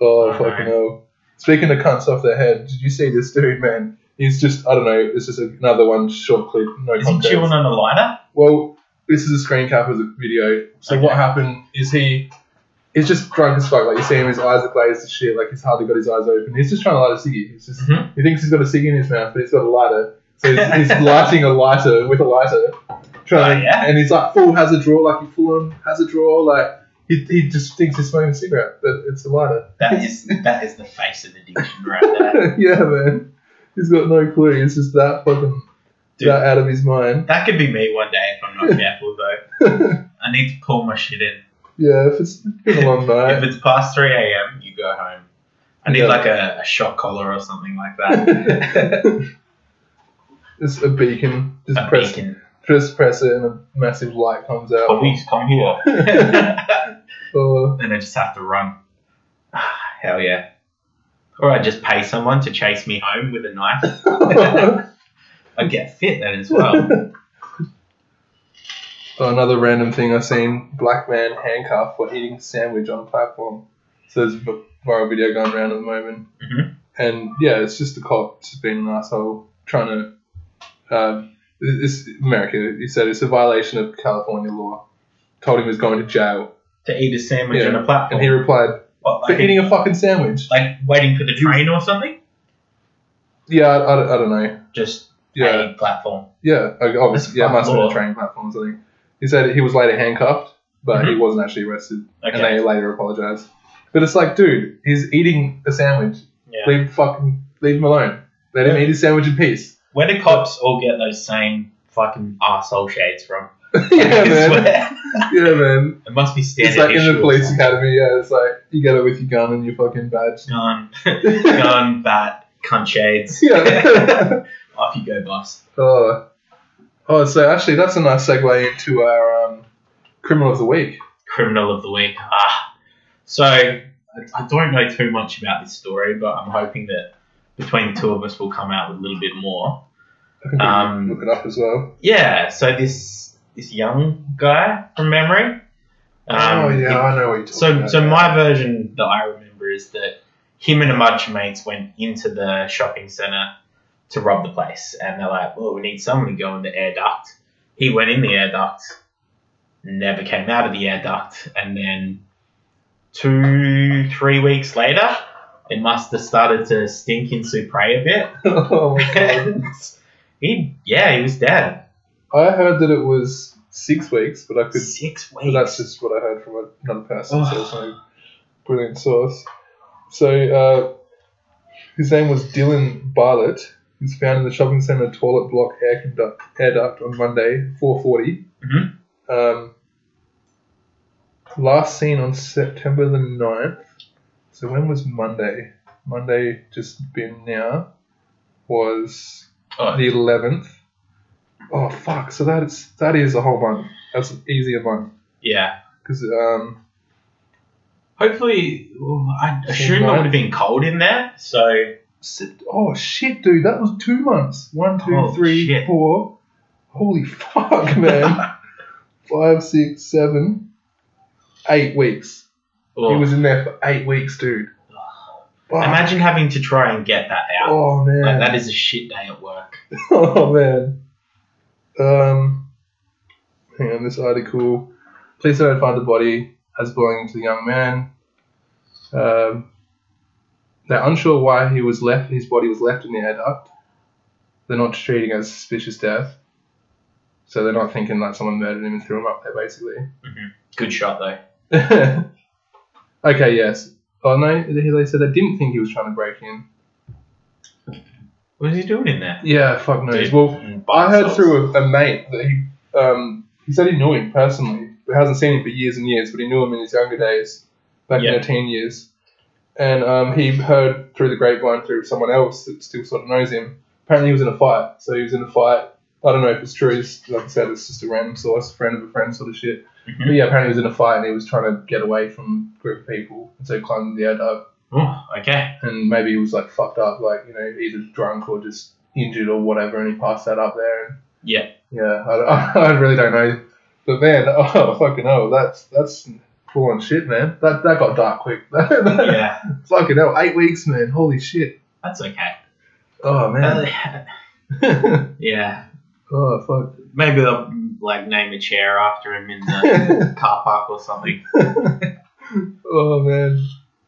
Oh, Oh, fucking no. hell. Speaking of cunts off their head, did you see this dude, man? He's just, I don't know, this is another one short clip, no Is he context. chewing on a lighter? Well, this is a screen cap of the video. So Okay. what happened is he he's just drunk as fuck. Like you see him, his eyes are glazed as shit. Like he's hardly got his eyes open. He's just trying to light a ciggy. He's just Mhm. he thinks he's got a ciggy in his mouth, but he's got a lighter. So he's, he's lighting a lighter with a lighter. Trying, Oh, yeah? and he's like full has a draw, like he full on has a draw, like he, he just thinks he's smoking a cigarette, but it's a lighter. That is that is the face of addiction right there. yeah, man. He's got no clue. He's just that fucking Dude. that out of his mind. That could be me one day if I'm not careful though. I need to pull my shit in. Yeah, if it's been a long night. If it's past 3 a.m., you go home. I need Yeah. like a, a shot collar or something like that. Just a beacon. Just a press beacon. Just press it and a massive light comes out. Police, come here. Oh, then I just have to run. Hell yeah. Or I just pay someone to chase me home with a knife. I get fit then as well. Oh, another random thing I've seen: black man handcuffed for eating sandwich on a platform. So there's a viral video going around at the moment, Mhm. and yeah, it's just the cop just being an asshole trying to. Uh, it's America. He said it's a violation of California law. Told him he was going to jail, To eat a sandwich Yeah, on a platform. and he replied, What, "For like, eating a fucking sandwich." like waiting for the train or something? Yeah, I, I, don't- I don't know. Just Yeah, a platform. yeah, like, obviously, yeah, it must have been a train platform or something. He said he was later handcuffed, but he Mhm. wasn't actually arrested. Okay. and they later apologized. But it's like, dude, he's eating a sandwich. yeah. Leave fucking leave him alone. Let him eat his sandwich in peace. Where do cops all get those same fucking arsehole shades from? yeah, man. Yeah, man. It must be standard It's like in the police academy. Yeah, it's like you get it with your gun and your fucking badge. Gun, gun, bat, cunt shades. Yeah. Off you go, boss. oh. Oh, so actually, that's a nice segue into our um, criminal of the week. Criminal of the week. Ah, so I I don't know too much about this story, but I'm hoping that between the two of us will come out with a little bit more. Um, look it up as well. Yeah. So this this young guy from memory. um, oh yeah, he- I know what you're So, about. so yeah. my version that I remember is that him and a bunch of mates went into the shopping center to rob the place, and they're like, "Well, we need someone to go in the air duct." He went in the air duct, never came out of the air duct, and then two, three weeks later, it must have started to stink in Supre a bit. oh my god. he, yeah, he was dead. I heard that it was six weeks, but I could Six weeks. that's just what I heard from another person, Oh. so it's no brilliant source. So uh, his name was Dylan Bartlett. He was found in the shopping centre toilet block air, conduct, air duct on Monday, 4:40. Mhm. Um, last seen on September the 9th. So when was Monday? Monday just been now was Oh, the 11th. Oh fuck! So that is that is a whole month. That's easy a month yeah. because um. Hopefully, well, I assume it would have been cold in there. So Oh shit, dude, that was two months. One, two, Oh, three, shit. four. Holy fuck, man. Five, six, seven, eight weeks. He was in there for eight weeks, dude. Fuck. imagine having to try and get that out. Oh man. Like, that is a shit day at work. oh man. Um. Hang on, this article. Police identified the body as belonging to the young man. Um, they're unsure why he was left. His body was left in the air duct. They're not treating it as a suspicious death. So they're not thinking like someone murdered him and threw him up there, basically. Good shot though. okay, yes. Oh no, they said they didn't think he was trying to break in. What was he doing in there? Yeah, fuck knows. Dude, Well, mm, I heard through a, a mate that he um, he said he knew him personally, but hasn't seen him for years and years. But he knew him in his younger days, back in the teen years. And um, he heard through the grapevine through someone else that still sort of knows him. Apparently, he was in a fight. So he was in a fight. I don't know if it's true. It's, like I said, it's just a random source, friend of a friend sort of shit. Mhm. But yeah, apparently he was in a fight and he was trying to get away from a group of people. And so he climbed the air duct. Oh, okay. And maybe he was like fucked up, like, you know, either drunk or just injured or whatever. And he passed that up there. And Yeah. yeah, I, I really don't know. But man, oh fucking hell, that's that's full on shit, man. That that got dark quick. Yeah. fucking hell, eight weeks, man. Holy shit. That's okay. Oh man. Uh, yeah. Oh fuck. Maybe they'll like name a chair after him in the car park or something. oh man.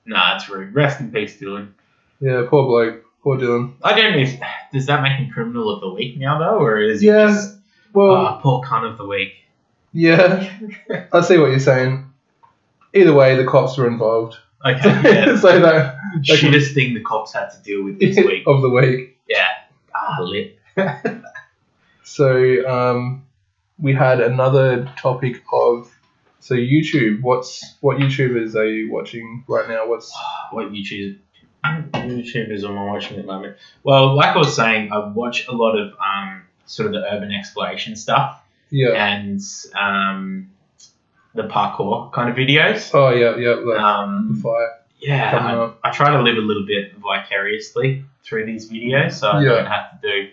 Nah, it's rude. Rest in peace, Dylan. Yeah, poor bloke. Poor Dylan. I don't know if does that make him criminal of the week now though, or is he just Well, oh, poor cunt of the week? yeah. I see what you're saying. Either way, the cops were involved. Okay, yeah. so that Shittest thing the cops had to deal with this week. of the week. Yeah. Ah, lit. So um, we had another topic of so YouTube. What's what YouTubers are you watching right now? What's what YouTube YouTubers am I watching at the moment? Well, like I was saying, I watch a lot of um, sort of the urban exploration stuff. Yeah. and um, the parkour kind of videos. Oh yeah, yeah. Like Um, fire. yeah, I. I try to live a little bit vicariously through these videos, so I Yeah. don't have to do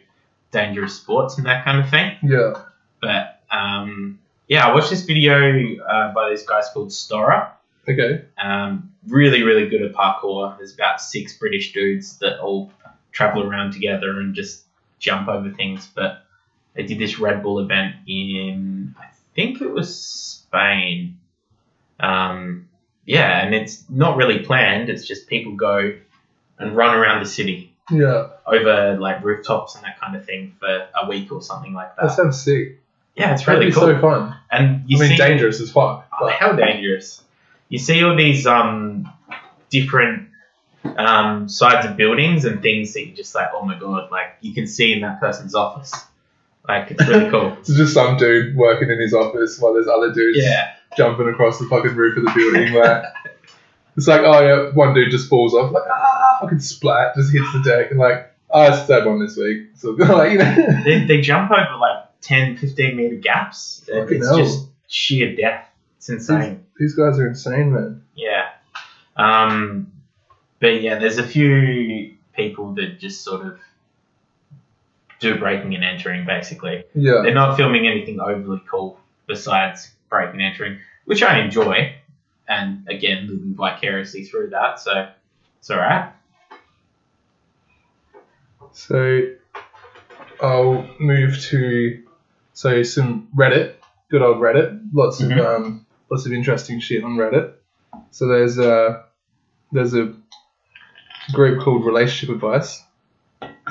dangerous sports and that kind of thing. Yeah. But um, yeah, I watched this video uh, by these guys called Storror. Okay. Um, really, really good at parkour. There's about six British dudes that all travel around together and just jump over things. But they did this Red Bull event in, I think it was Spain. Um, yeah, and it's not really planned. It's just people go and run around the city Yeah. over like rooftops and that kind of thing for a week or something like That that. sounds sick. Yeah, it's really cool. so fun. and you I mean, see dangerous as fuck. Oh, But how dangerous! You see all these um different um sides of buildings and things that you just like, oh my god, like you can see in that person's office. Like it's really cool. it's just some dude working in his office while there's other dudes yeah, jumping across the fucking roof of the building. Like, it's like, oh yeah, one dude just falls off, like ah, fucking splat, just hits the deck, and like, oh, it's that one this week. So like, you know, they, they jump over like 10, 15 meter gaps. Fucking It's hell. just sheer death. It's insane. these guys are insane, man. Yeah. Um, but yeah, there's a few people that just sort of do breaking and entering basically. Yeah, They're not filming anything overly cool besides breaking and entering, which I enjoy. And again, living vicariously through that, so it's alright. So I'll move to so some Reddit, good old Reddit. Lots Mhm. of um, lots of interesting shit on Reddit. So there's a there's a group called Relationship Advice,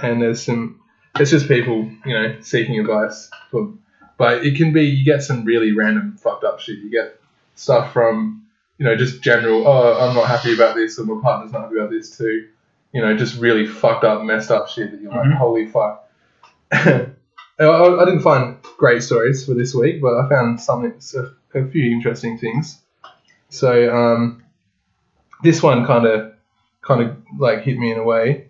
and there's some it's just people you know seeking advice. For, but it can be you get some really random fucked up shit. You get stuff from you know just general. Oh, I'm not happy about this, or my partner's not happy about this too you know, just really fucked up, messed up shit that you're like, Mhm. holy fuck. I, I didn't find great stories for this week, but I found something, a, a few interesting things. So um, this one kind of, kind of like hit me in a way.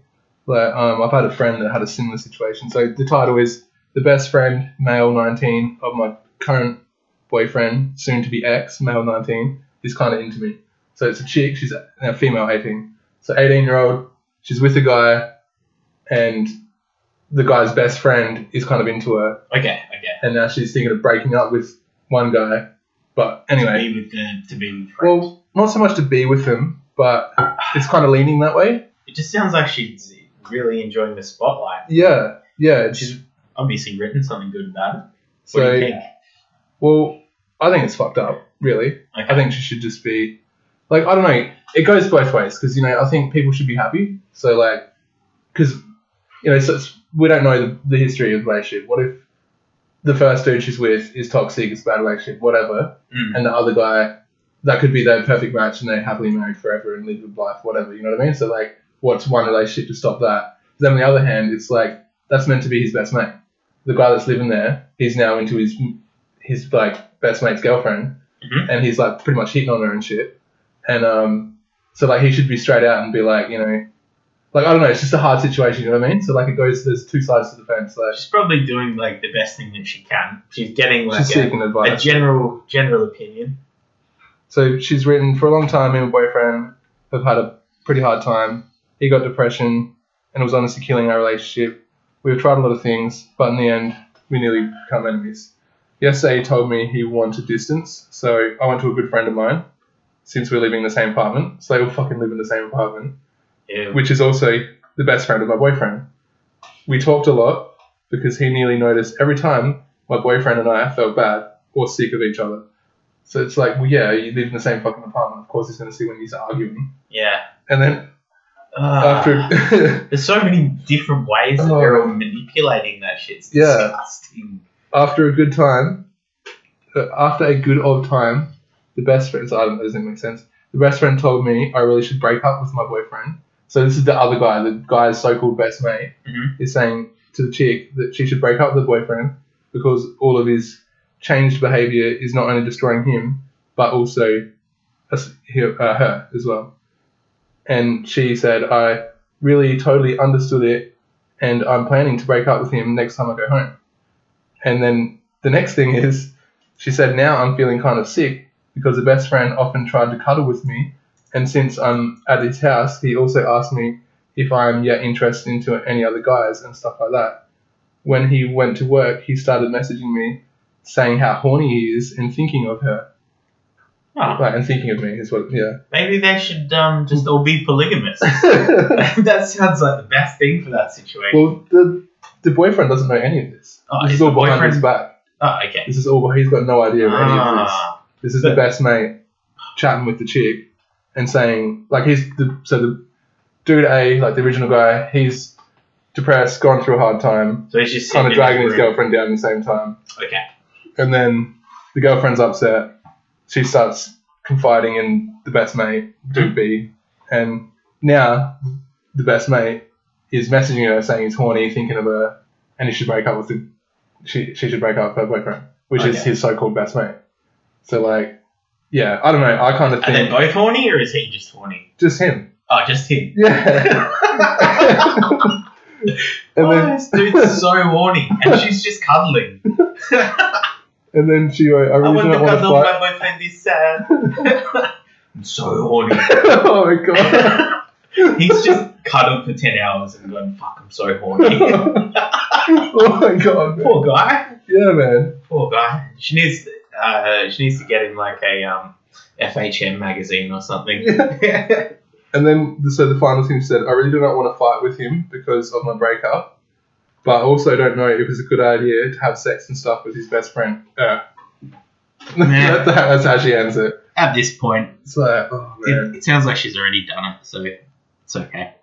Like um, I've had a friend that had a similar situation. So the title is the best friend, male 19, of my current boyfriend, soon to be ex, male 19, is kind of into me. So it's a chick, she's a, a female 18. So 18 year old, she's with a guy, and the guy's best friend is kind of into her, Okay, okay. and now she's thinking of breaking up with one guy. But To anyway, be with the to be with friends. well, not so much to be with him, but it's kind of leaning that way. it just sounds like she's really enjoying the spotlight. Yeah, yeah. It's, She's obviously written something good about it. What so, do you think? well, I think it's fucked up. Really, Okay. I think she should just be like I don't know. It goes both ways because you know I think people should be happy. So like, because you know so we don't know the, the history of the relationship. What if the first dude she's with is toxic, it's a bad relationship, whatever, Mm. and the other guy that could be their perfect match and they're happily married forever and live a good life, whatever. You know what I mean? So like, what's one relationship to stop that? Then on the other hand, it's like that's meant to be his best mate. The guy that's living there, he's now into his his like best mate's girlfriend, Mhm. and he's like pretty much hitting on her and shit. And um, so like he should be straight out and be like, you know, like I don't know, it's just a hard situation. You know what I mean? So like it goes, there's two sides to the fence. Like She's probably doing like the best thing that she can. She's getting like she's a, a general general opinion. So she's written for a long time. Me and my boyfriend have had a pretty hard time. He got depression and it was honestly killing our relationship. We've tried a lot of things, but in the end, we nearly become enemies. Yesterday, he told me he wanted distance, so I went to a good friend of mine. Since we're living in the same apartment, so they all fucking live in the same apartment, Yeah. which is also the best friend of my boyfriend. We talked a lot because he nearly noticed every time my boyfriend and I felt bad or sick of each other. So it's like, well, yeah, you live in the same fucking apartment. Of course, he's going to see when he's arguing. yeah. And then Ah, after there's so many different ways that Oh. they're all manipulating that shit. It's Yeah. disgusting. after a good time, uh, after a good old time, the best friend. So I don't know, doesn't make sense. The best friend told me I really should break up with my boyfriend. So this is the other guy, the guy's so-called best mate, Mhm. is saying to the chick that she should break up with the boyfriend because all of his changed behavior is not only destroying him but also uh, her as well. And she said, I really totally understood it, and I'm planning to break up with him next time I go home. And then the next thing is, she said, now I'm feeling kind of sick because the best friend often tried to cuddle with me, and since I'm at his house, he also asked me if I'm yet interested into any other guys and stuff like that. When he went to work, he started messaging me saying how horny he is and thinking of her. Oh, Right, and thinking of me is what, yeah. maybe they should um, just all be polygamous. that sounds like the best thing for that situation. Well, the, the boyfriend doesn't know any of this. Oh, this is all the behind his back. oh, okay. This is all, he's got no idea of any of this. This is the best mate chatting with the chick and saying like he's the so the dude A like the original guy he's depressed gone through a hard time so he's just kind of sitting in dragging his room. girlfriend down at the same time Okay. and then the girlfriend's upset she starts confiding in the best mate dude B and now the best mate is messaging her saying he's horny thinking of her and he should break up with the she she should break up with her boyfriend which is Okay. his so-called best mate so like yeah I don't know I kind of think Are they both horny or is he just horny? just him Oh, just him. Yeah. and oh, then this dude's so horny, and she's just cuddling. and then she wrote, I I really want to not want to cuddle. fight. My boyfriend is sad. I'm so horny. oh my god. He's just cuddled for ten hours and going, "Fuck, I'm so horny." oh my god. man. Poor guy. Yeah, man. Poor guy. She needs. Uh, she needs to get him like a um, FHM magazine or something. And then so the final thing she said, I really do not want to fight with him because of my breakup, but I also don't know if it's a good idea to have sex and stuff with his best friend. Uh, Yeah. that's, how, she ends it. At this point, It's like, oh man. it, it sounds like she's already done it, so it's okay.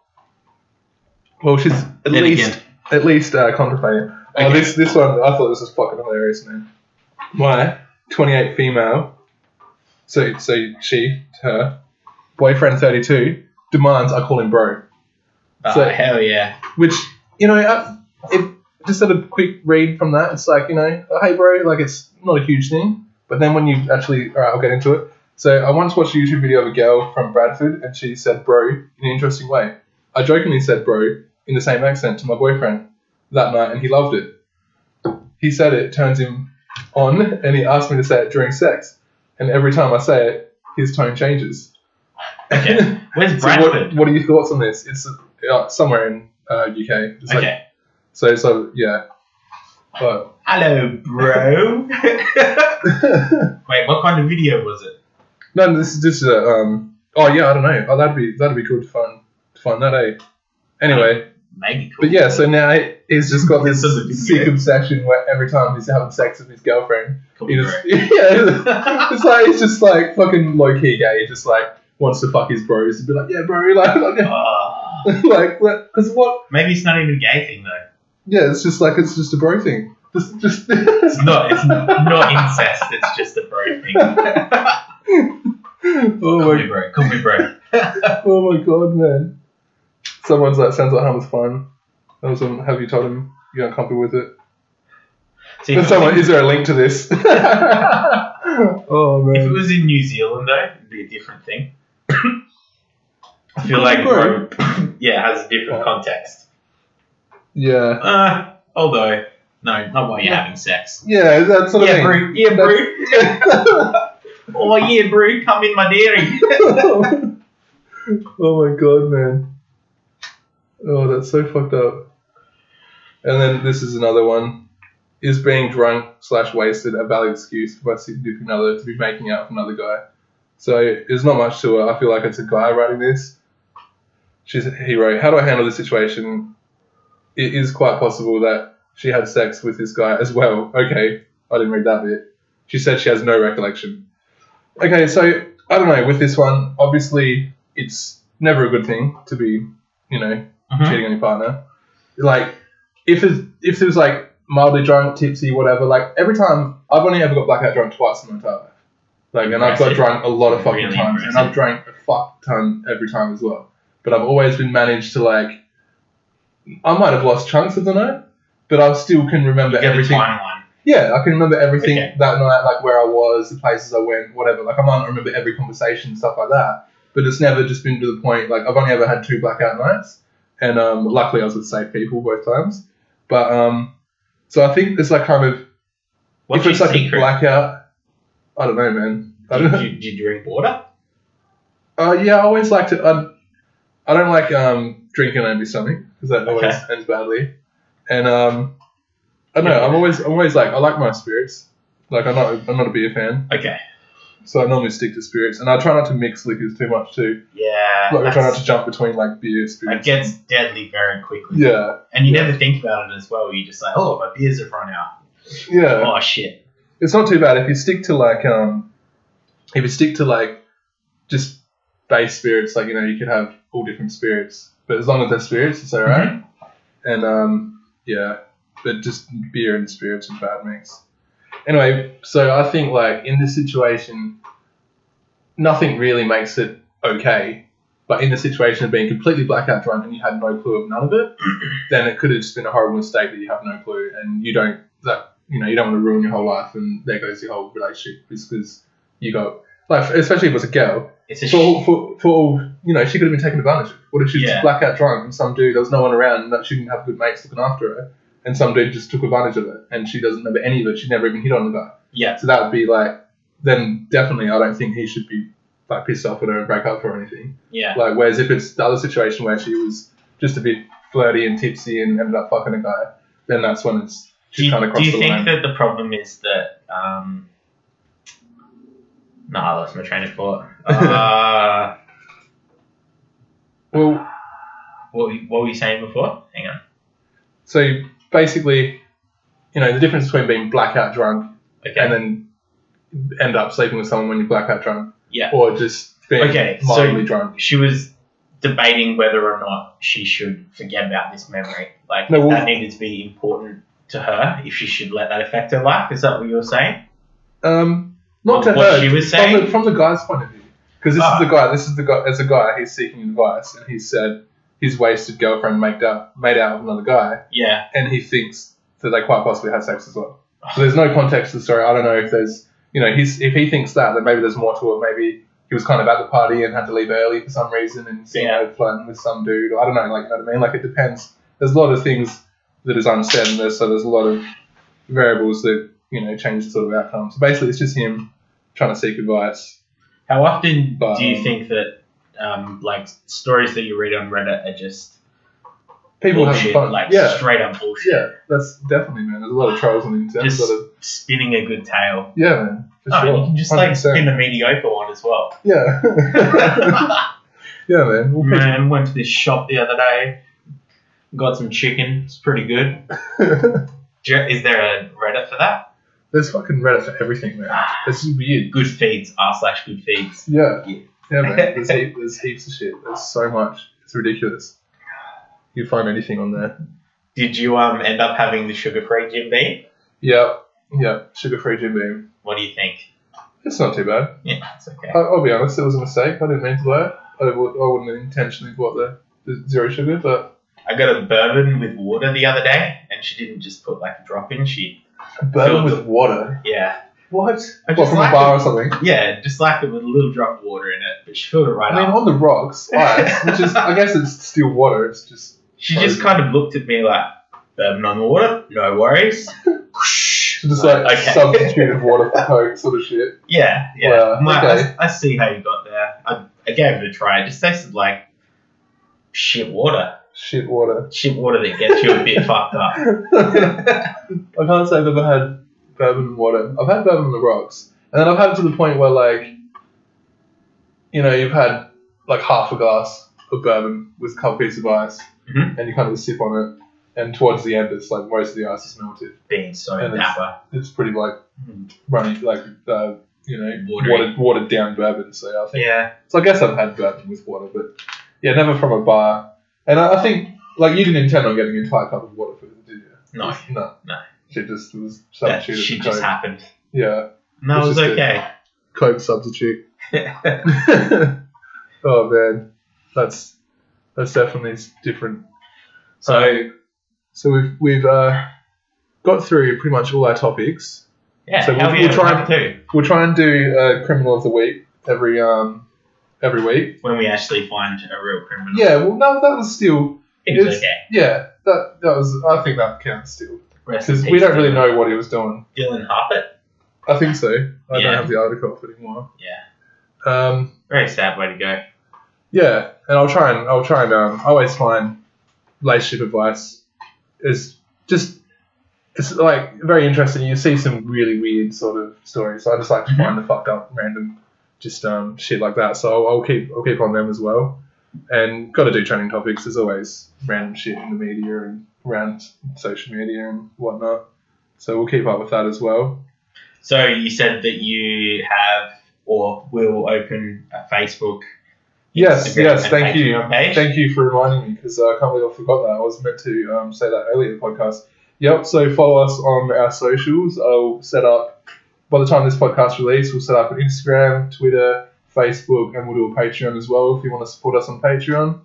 Well, she's at Then least again, at least uh, contemplating. Oh, this this one I thought this was fucking hilarious, man. My 28 female, so so she her boyfriend 32 demands I call him bro, oh, so- hell yeah. which you know I, it just sort of quick read from that. It's like you know, oh, hey bro, like it's not a huge thing, but then when you actually, all right, I'll get into it. So I once watched a YouTube video of a girl from Bradford, and she said bro in an interesting way. I jokingly said bro in the same accent to my boyfriend that night, and he loved it. He said it turns him on, and he asked me to say it during sex. And every time I say it, his tone changes. Okay. Where's so what, Bradford? what are your thoughts on this? It's uh, somewhere in uh, UK. It's like- okay. so so yeah. But Hello, bro. Wait, what kind of video was it? no, this is just a um. Oh yeah, I don't know. Oh, that'd be that'd be cool to find to find that. Eh. Anyway, Maybe. Cool. but yeah, so now he's just got this This is a sick obsession where every time he's having sex with his girlfriend, Cool, he just yeah, it's like he's just like fucking low key gay. He just like wants to fuck his bros and be like, yeah, bro, like like Ah. like because what? maybe it's not even a gay thing though. Yeah, it's just like it's just a bro thing. Just just It's not. It's not, not incest. It's just a bro thing. oh Call my me bro. Call me bro. Oh my god, man. Someone's like, sounds like Hum was fun. That was have you told him you're uncomfortable with it? See, Then if, someone, is there a link to this? oh if it man. was in New Zealand though, it'd be a different thing. I feel like Bro. bro, yeah, has a different context. Yeah. Uh, although, no, not while you're having sex. Yeah, that's what I Yeah, mean. bro. Yeah, bro. Oh yeah, bro. Come in my dairy. oh my god, man. Oh, that's so fucked up. And then this is another one. Is being drunk slash wasted a valid excuse for my significant other to be making out with another guy? So there's not much to it. I feel like it's a guy writing this. She's he wrote, How do I handle this situation? It is quite possible that she had sex with this guy as well. Okay, I didn't read that bit. She said she has no recollection. Okay, so I don't know. With this one, obviously, it's never a good thing to be, you know, Mhm. cheating on your partner. Like, if it's, if it was like mildly drunk, tipsy, whatever, like every time, I've only ever got blackout drunk twice in my entire life. Like, and I've got drunk a lot of fucking Really times, and. I've drank a fuck ton every time as well. But I've always been managed to like, I might have lost chunks of the night, but I still can remember everything. Yeah, I can remember everything Okay. that night, like where I was, the places I went, whatever. Like I might not remember every conversation, and stuff like that. But it's never just been to the point. Like I've only ever had two blackout nights, and um, luckily I was with safe people both times. But um, so I think it's like kind of What's if it's like secret? a blackout, I don't know, man. I do, don't know. you, do you drink water? Uh, yeah, I always like to. I, I don't like um, drinking empty stomach because that always Okay. ends badly. And um, I don't know. Yeah. I'm always, I'm always like, I like my spirits. Like I'm not, I'm not a beer fan, Okay. So I normally stick to spirits, and I try not to mix liquors too much too. Yeah. Like I try not to jump between like beer, spirits. It gets deadly very quickly. Yeah, And you Yeah. never think about it as well. You're just like, oh, my beers have run out. yeah. Oh, shit. It's not too bad if you stick to like um, if you stick to like just base spirits. Like you know, you could have all different spirits, but as long as they're spirits, it's alright. And um, yeah, but just beer and spirits are bad mix. Anyway, so I think like in this situation, nothing really makes it okay. But in the situation of being completely blackout drunk and you had no clue of none of it, then it could have just been a horrible mistake that you have no clue and you don't that you know you don't want to ruin your whole life and there goes your whole relationship just because you got like especially if it was a girl It's a for, sh- for, for you know, she could have been taken advantage of. What if she was Yeah. blackout drunk and some dude, there was no one around, and that she didn't have good mates looking after her, and some dude just took advantage of it, and she doesn't remember any of it. She never even hit on the guy. Yeah. So that would be like, then definitely, I don't think he should be like pissed off at her and break up or anything. Yeah. Like, whereas if it's the other situation where she was just a bit flirty and tipsy and ended up fucking a guy, then that's when it's she's kind of do you think line. that the problem is that. Um, no, I lost my train of thought. Uh, well, what, were- what were you saying before? Hang on. so basically, you know, the difference between being blackout drunk Okay. and then end up sleeping with someone when you're blackout drunk. Yeah. Or just being Okay, so- drunk. she was debating whether or not she should forget about this memory. Like, No, well- that needed to be important to her, if she should let that affect her life. Is that what you were saying? Um, not to What her. she was from saying? the, from the guy's point of view, because this Ah. is the guy. This is the guy. As a guy, he's seeking advice, and he said his wasted girlfriend made out made out with another guy, Yeah. and he thinks that they quite possibly had sex as well. So there's no context to the story. I don't know if there's, you know, he's if he thinks that, then maybe there's more to it. Maybe he was kind of at the party and had to leave early for some reason, and seen Yeah. her flirting with some dude. Or I don't know, like you know what I mean. Like it depends. There's a lot of things that is unsaid, and there's so there's a lot of variables that you know change the sort of outcome. So basically, it's just him trying to seek advice. How often But, do you um, think that, um, like, stories that you read on Reddit are just People bullshit? having fun. Like, yeah, straight up bullshit. yeah, that's definitely man. There's a lot of trolls on the internet. Just lot of spinning a good tale. yeah, man. Oh, sure. you can just like 100%. spin the mediocre one as well. yeah, yeah, man. We'll pick- Man, went to this shop the other day, got some chicken. It's pretty good. Is there a Reddit for that? There's fucking Reddit for everything, man. It's just weird. Good feeds, r slash good feeds. Yeah. Yeah. Yeah, man. There's, heap, there's heaps of shit. There's so much. It's ridiculous. You find anything on there. Did you um end up having the sugar free Jim Beam? Yeah. Yeah. Sugar free Jim Beam. What do you think? It's not too bad. Yeah, it's okay. I, I'll be honest, it was a mistake. I didn't mean to buy it. I, would, I wouldn't have intentionally bought the, the zero sugar, but I got a bourbon with water the other day, and she didn't just put like a drop in. She bourbon with water. yeah What? I What, from a bar it. or something? yeah just like it with a little drop of water in it, but she filled it right I mean, up. on the rocks, ice, which is, I guess it's still water. It's just, She just kind of looked at me like bourbon on the water, no worries. it's just like Okay. of water for Coke sort of shit. Yeah, yeah. Wow, like, okay. I, I see how you got there. I, I gave it a try. It just tasted like shit water. Shit water. Shit water that gets you a bit fucked up. I can't say I've ever had bourbon and water. I've had bourbon on the rocks, and then I've had it to the point where like, you know, you've had like half a glass of bourbon with a couple pieces of ice, Mhm. and you kind of sip on it, and towards the end, it's like most of the ice is melted. Being so And it's- It's pretty like Mm. runny, like uh, you know, Watery. watered, watered down bourbon. So I think Yeah. so. I guess I've had bourbon with water, but yeah, never from a bar. And I, I think like you didn't intend on getting an entire cup of water for it, did you? No. no, No. It just was substituted. shit for just Coke. happened. Yeah, And that was okay. Coke substitute. oh man, that's that's definitely different. so, So we've we've uh, got through pretty much all our topics. yeah, so we'll- we we'll try and- too We'll try and do uh, criminal of the week every um every week. when we actually find a real criminal. Yeah, well, no, that was still it was okay. yeah that that was I think that counts still. Because we don't really know what he was doing. Dylan Harpett. I think so. I Yeah. don't have the article up anymore. Yeah. Um, Very sad way to go. yeah, and I'll try and I'll try and um, I always find relationship advice is just it's like very interesting. You see some really weird sort of stories. So I just like to Mhm. find the fucked up random just um, shit like that. So I'll, I'll keep I'll keep on them as well. And got to do trending topics. There's always random shit in the media and around social media and whatnot. So we'll keep up with that as well. So you said that you have or will open a Facebook. Yes, Instagram yes, thank you. Page. Thank you for reminding me because uh, I can't believe I forgot that. I was meant to um, say that earlier in the podcast. Yep, so follow us on our socials. I'll set up, by the time this podcast released, we'll set up an Instagram, Twitter, Facebook, and we'll do a Patreon as well if you want to support us on Patreon.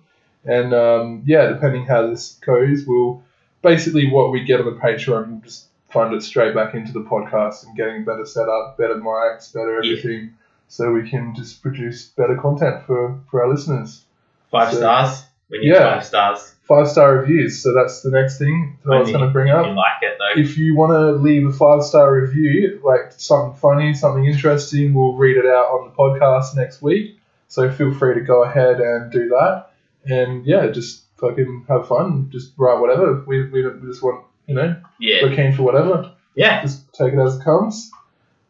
And um, yeah, depending how this goes, we'll basically what we get on the Patreon, we'll just fund it straight back into the podcast and getting better setup, better mics, better Yeah. everything, so we can just produce better content for, for our listeners Five So- stars. We need Yeah. five stars. Five star reviews. So that's the next thing that I was going to bring if up. You like it though. If you want to leave a five star review, like something funny, something interesting, we'll read it out on the podcast next week. So feel free to go ahead and do that. And yeah, just fucking have fun. Just write whatever. We, we, we just want, you know, yeah. we're keen for whatever. Yeah. Just take it as it comes.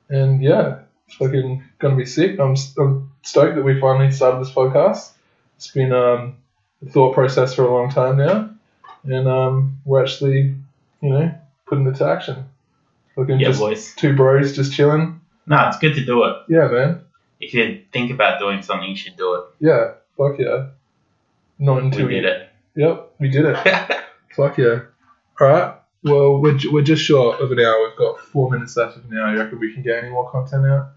And yeah, fucking going to be sick. I'm, I'm stoked that we finally started this podcast. It's been um, thought process for a long time now. And um, we're actually, you know, putting it to action. Looking Yeah, just boys. two bros just chilling. No, it's good to do it. Yeah, man. If you think about doing something, you should do it. Yeah, fuck yeah. Not until We did it. Yep, we did it. Fuck yeah. All right. Well, we're, we're just short of an hour. We've got four minutes left of an hour. You reckon we can get any more content out?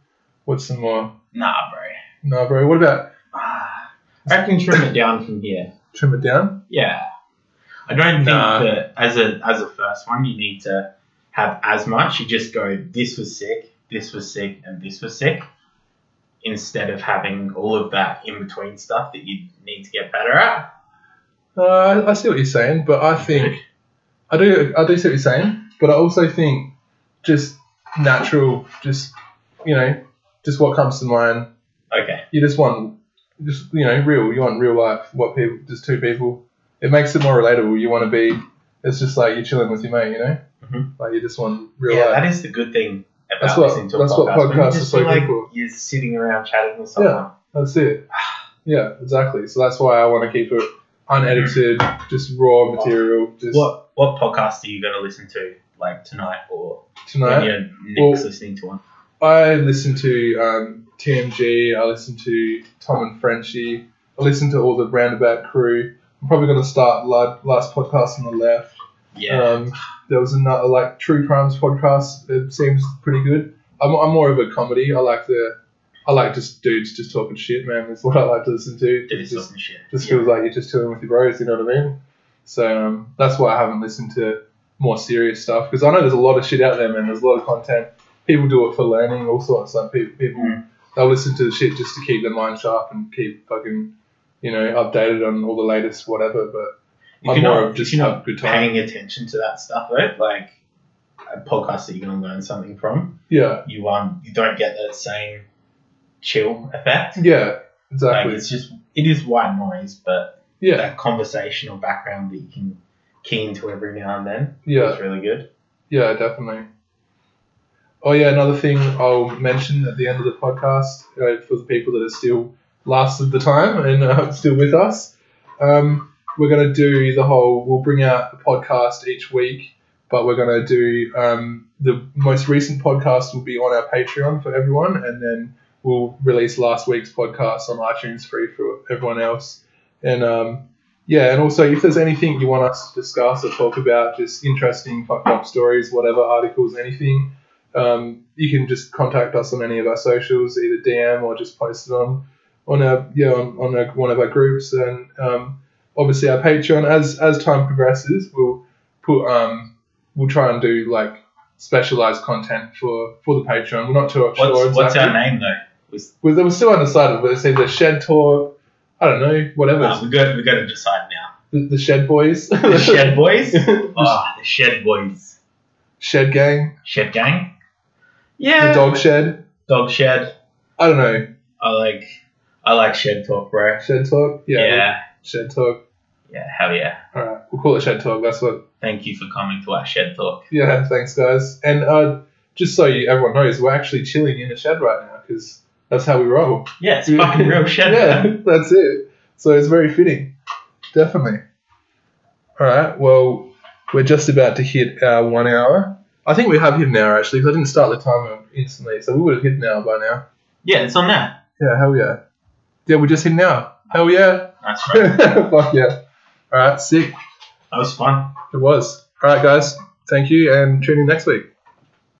What's some more? nah, bro. Nah, bro. What about Ah, I can trim it down from here. Trim it down? Yeah. I don't think Nah. that as a as a first one you need to have as much. You just go this was sick, this was sick, and this was sick. Instead of having all of that in between stuff that you need to get better at. Uh, I, I see what you're saying, but I think I do. I do see what you're saying, but I also think just natural, just you know, just what comes to mind. Okay. You just want, just you know, real. You want real life. What people, just two people. It makes it more relatable. You want to be. It's just like you're chilling with your mate, you know. Mhm. Like you just want real yeah, life. that is the good thing about That's what- listening to a that's what podcast. You podcasts just are so like for. You're sitting around chatting with someone. Yeah, That's it. Yeah, exactly. So that's why I want to keep it unedited, just raw material. Just What what podcast are you going to listen to like tonight or tonight. when you're next Well- listening to one? I listen to um, TMG. I listen to Tom and Frenchie. I listen to all the Roundabout crew. I'm probably going to start la- last podcast on the left. Yeah. Um, there was another like True Crimes podcast. It seems pretty good. I'm, I'm more of a comedy. I like the I like just dudes just talking shit, man. That's what I like to listen to. It just some shit. just Yeah. feels like you're just chilling with your bros. You know what I mean? So um, that's why I haven't listened to more serious stuff because I know there's a lot of shit out there, man. There's a lot of content. People do it for learning, all sorts. Like people, people Mm. they'll listen to the shit just to keep their mind sharp and keep fucking, you know, updated on all the latest whatever. But If I'm more not, of just you're not good time. paying attention to that stuff right? like a podcast that you're going to learn something from, yeah, you um you don't get that same chill effect. yeah, Like exactly. it's just it is white noise, but yeah, that conversational background that you can key into every now and then yeah. is really good. Yeah, definitely. Oh yeah, another thing I'll mention at the end of the podcast uh, for the people that are still lasted the time and uh, still with us. Um, we're going to do the whole. We'll bring out a podcast each week, but we're going to do um, the most recent podcast will be on our Patreon for everyone, and then we'll release last week's podcast on iTunes free for everyone else. And um, yeah, and also if there's anything you want us to discuss or talk about, just interesting fucked up stories, whatever articles, anything, um, you can just contact us on any of our socials, either DM or just post it on on our yeah on, on our, one of our groups, and um, obviously our Patreon. As as time progresses, we'll put um we'll try and do like specialized content for for the Patreon. We're not too What's, sure what's exactly. our name though? Was, We're, we're still undecided, but it's either Shed Talk. I don't know, whatever. uh, we got we got to decide now. the, the Shed Boys. The Shed Boys. Ah, the Shed Boys. Shed Gang, Shed Gang. Yeah. the Dog Shed. Dog Shed. I don't know. I like. I like Shed Talk, bro. Shed Talk. Yeah. Yeah. Shed Talk. Yeah. Hell yeah. All right, we'll call it Shed Talk. That's what. Thank you for coming to our Shed Talk. Yeah. Thanks, guys. And uh, just so you, everyone knows, we're actually chilling in a shed right now because that's how we roll. Yeah, it's fucking real shed. yeah, man. that's it. So it's very fitting. Definitely. All right. Well, we're just about to hit our one hour. I think we have hit an hour actually because I didn't start the timer instantly, so we would have hit an hour by now. Yeah, it's on now. Yeah. Hell yeah. Yeah, we just hit an hour. Hell yeah. That's right. Fuck yeah. All right. Sick. That was fun. It was. All right, guys. Thank you, and tune in next week.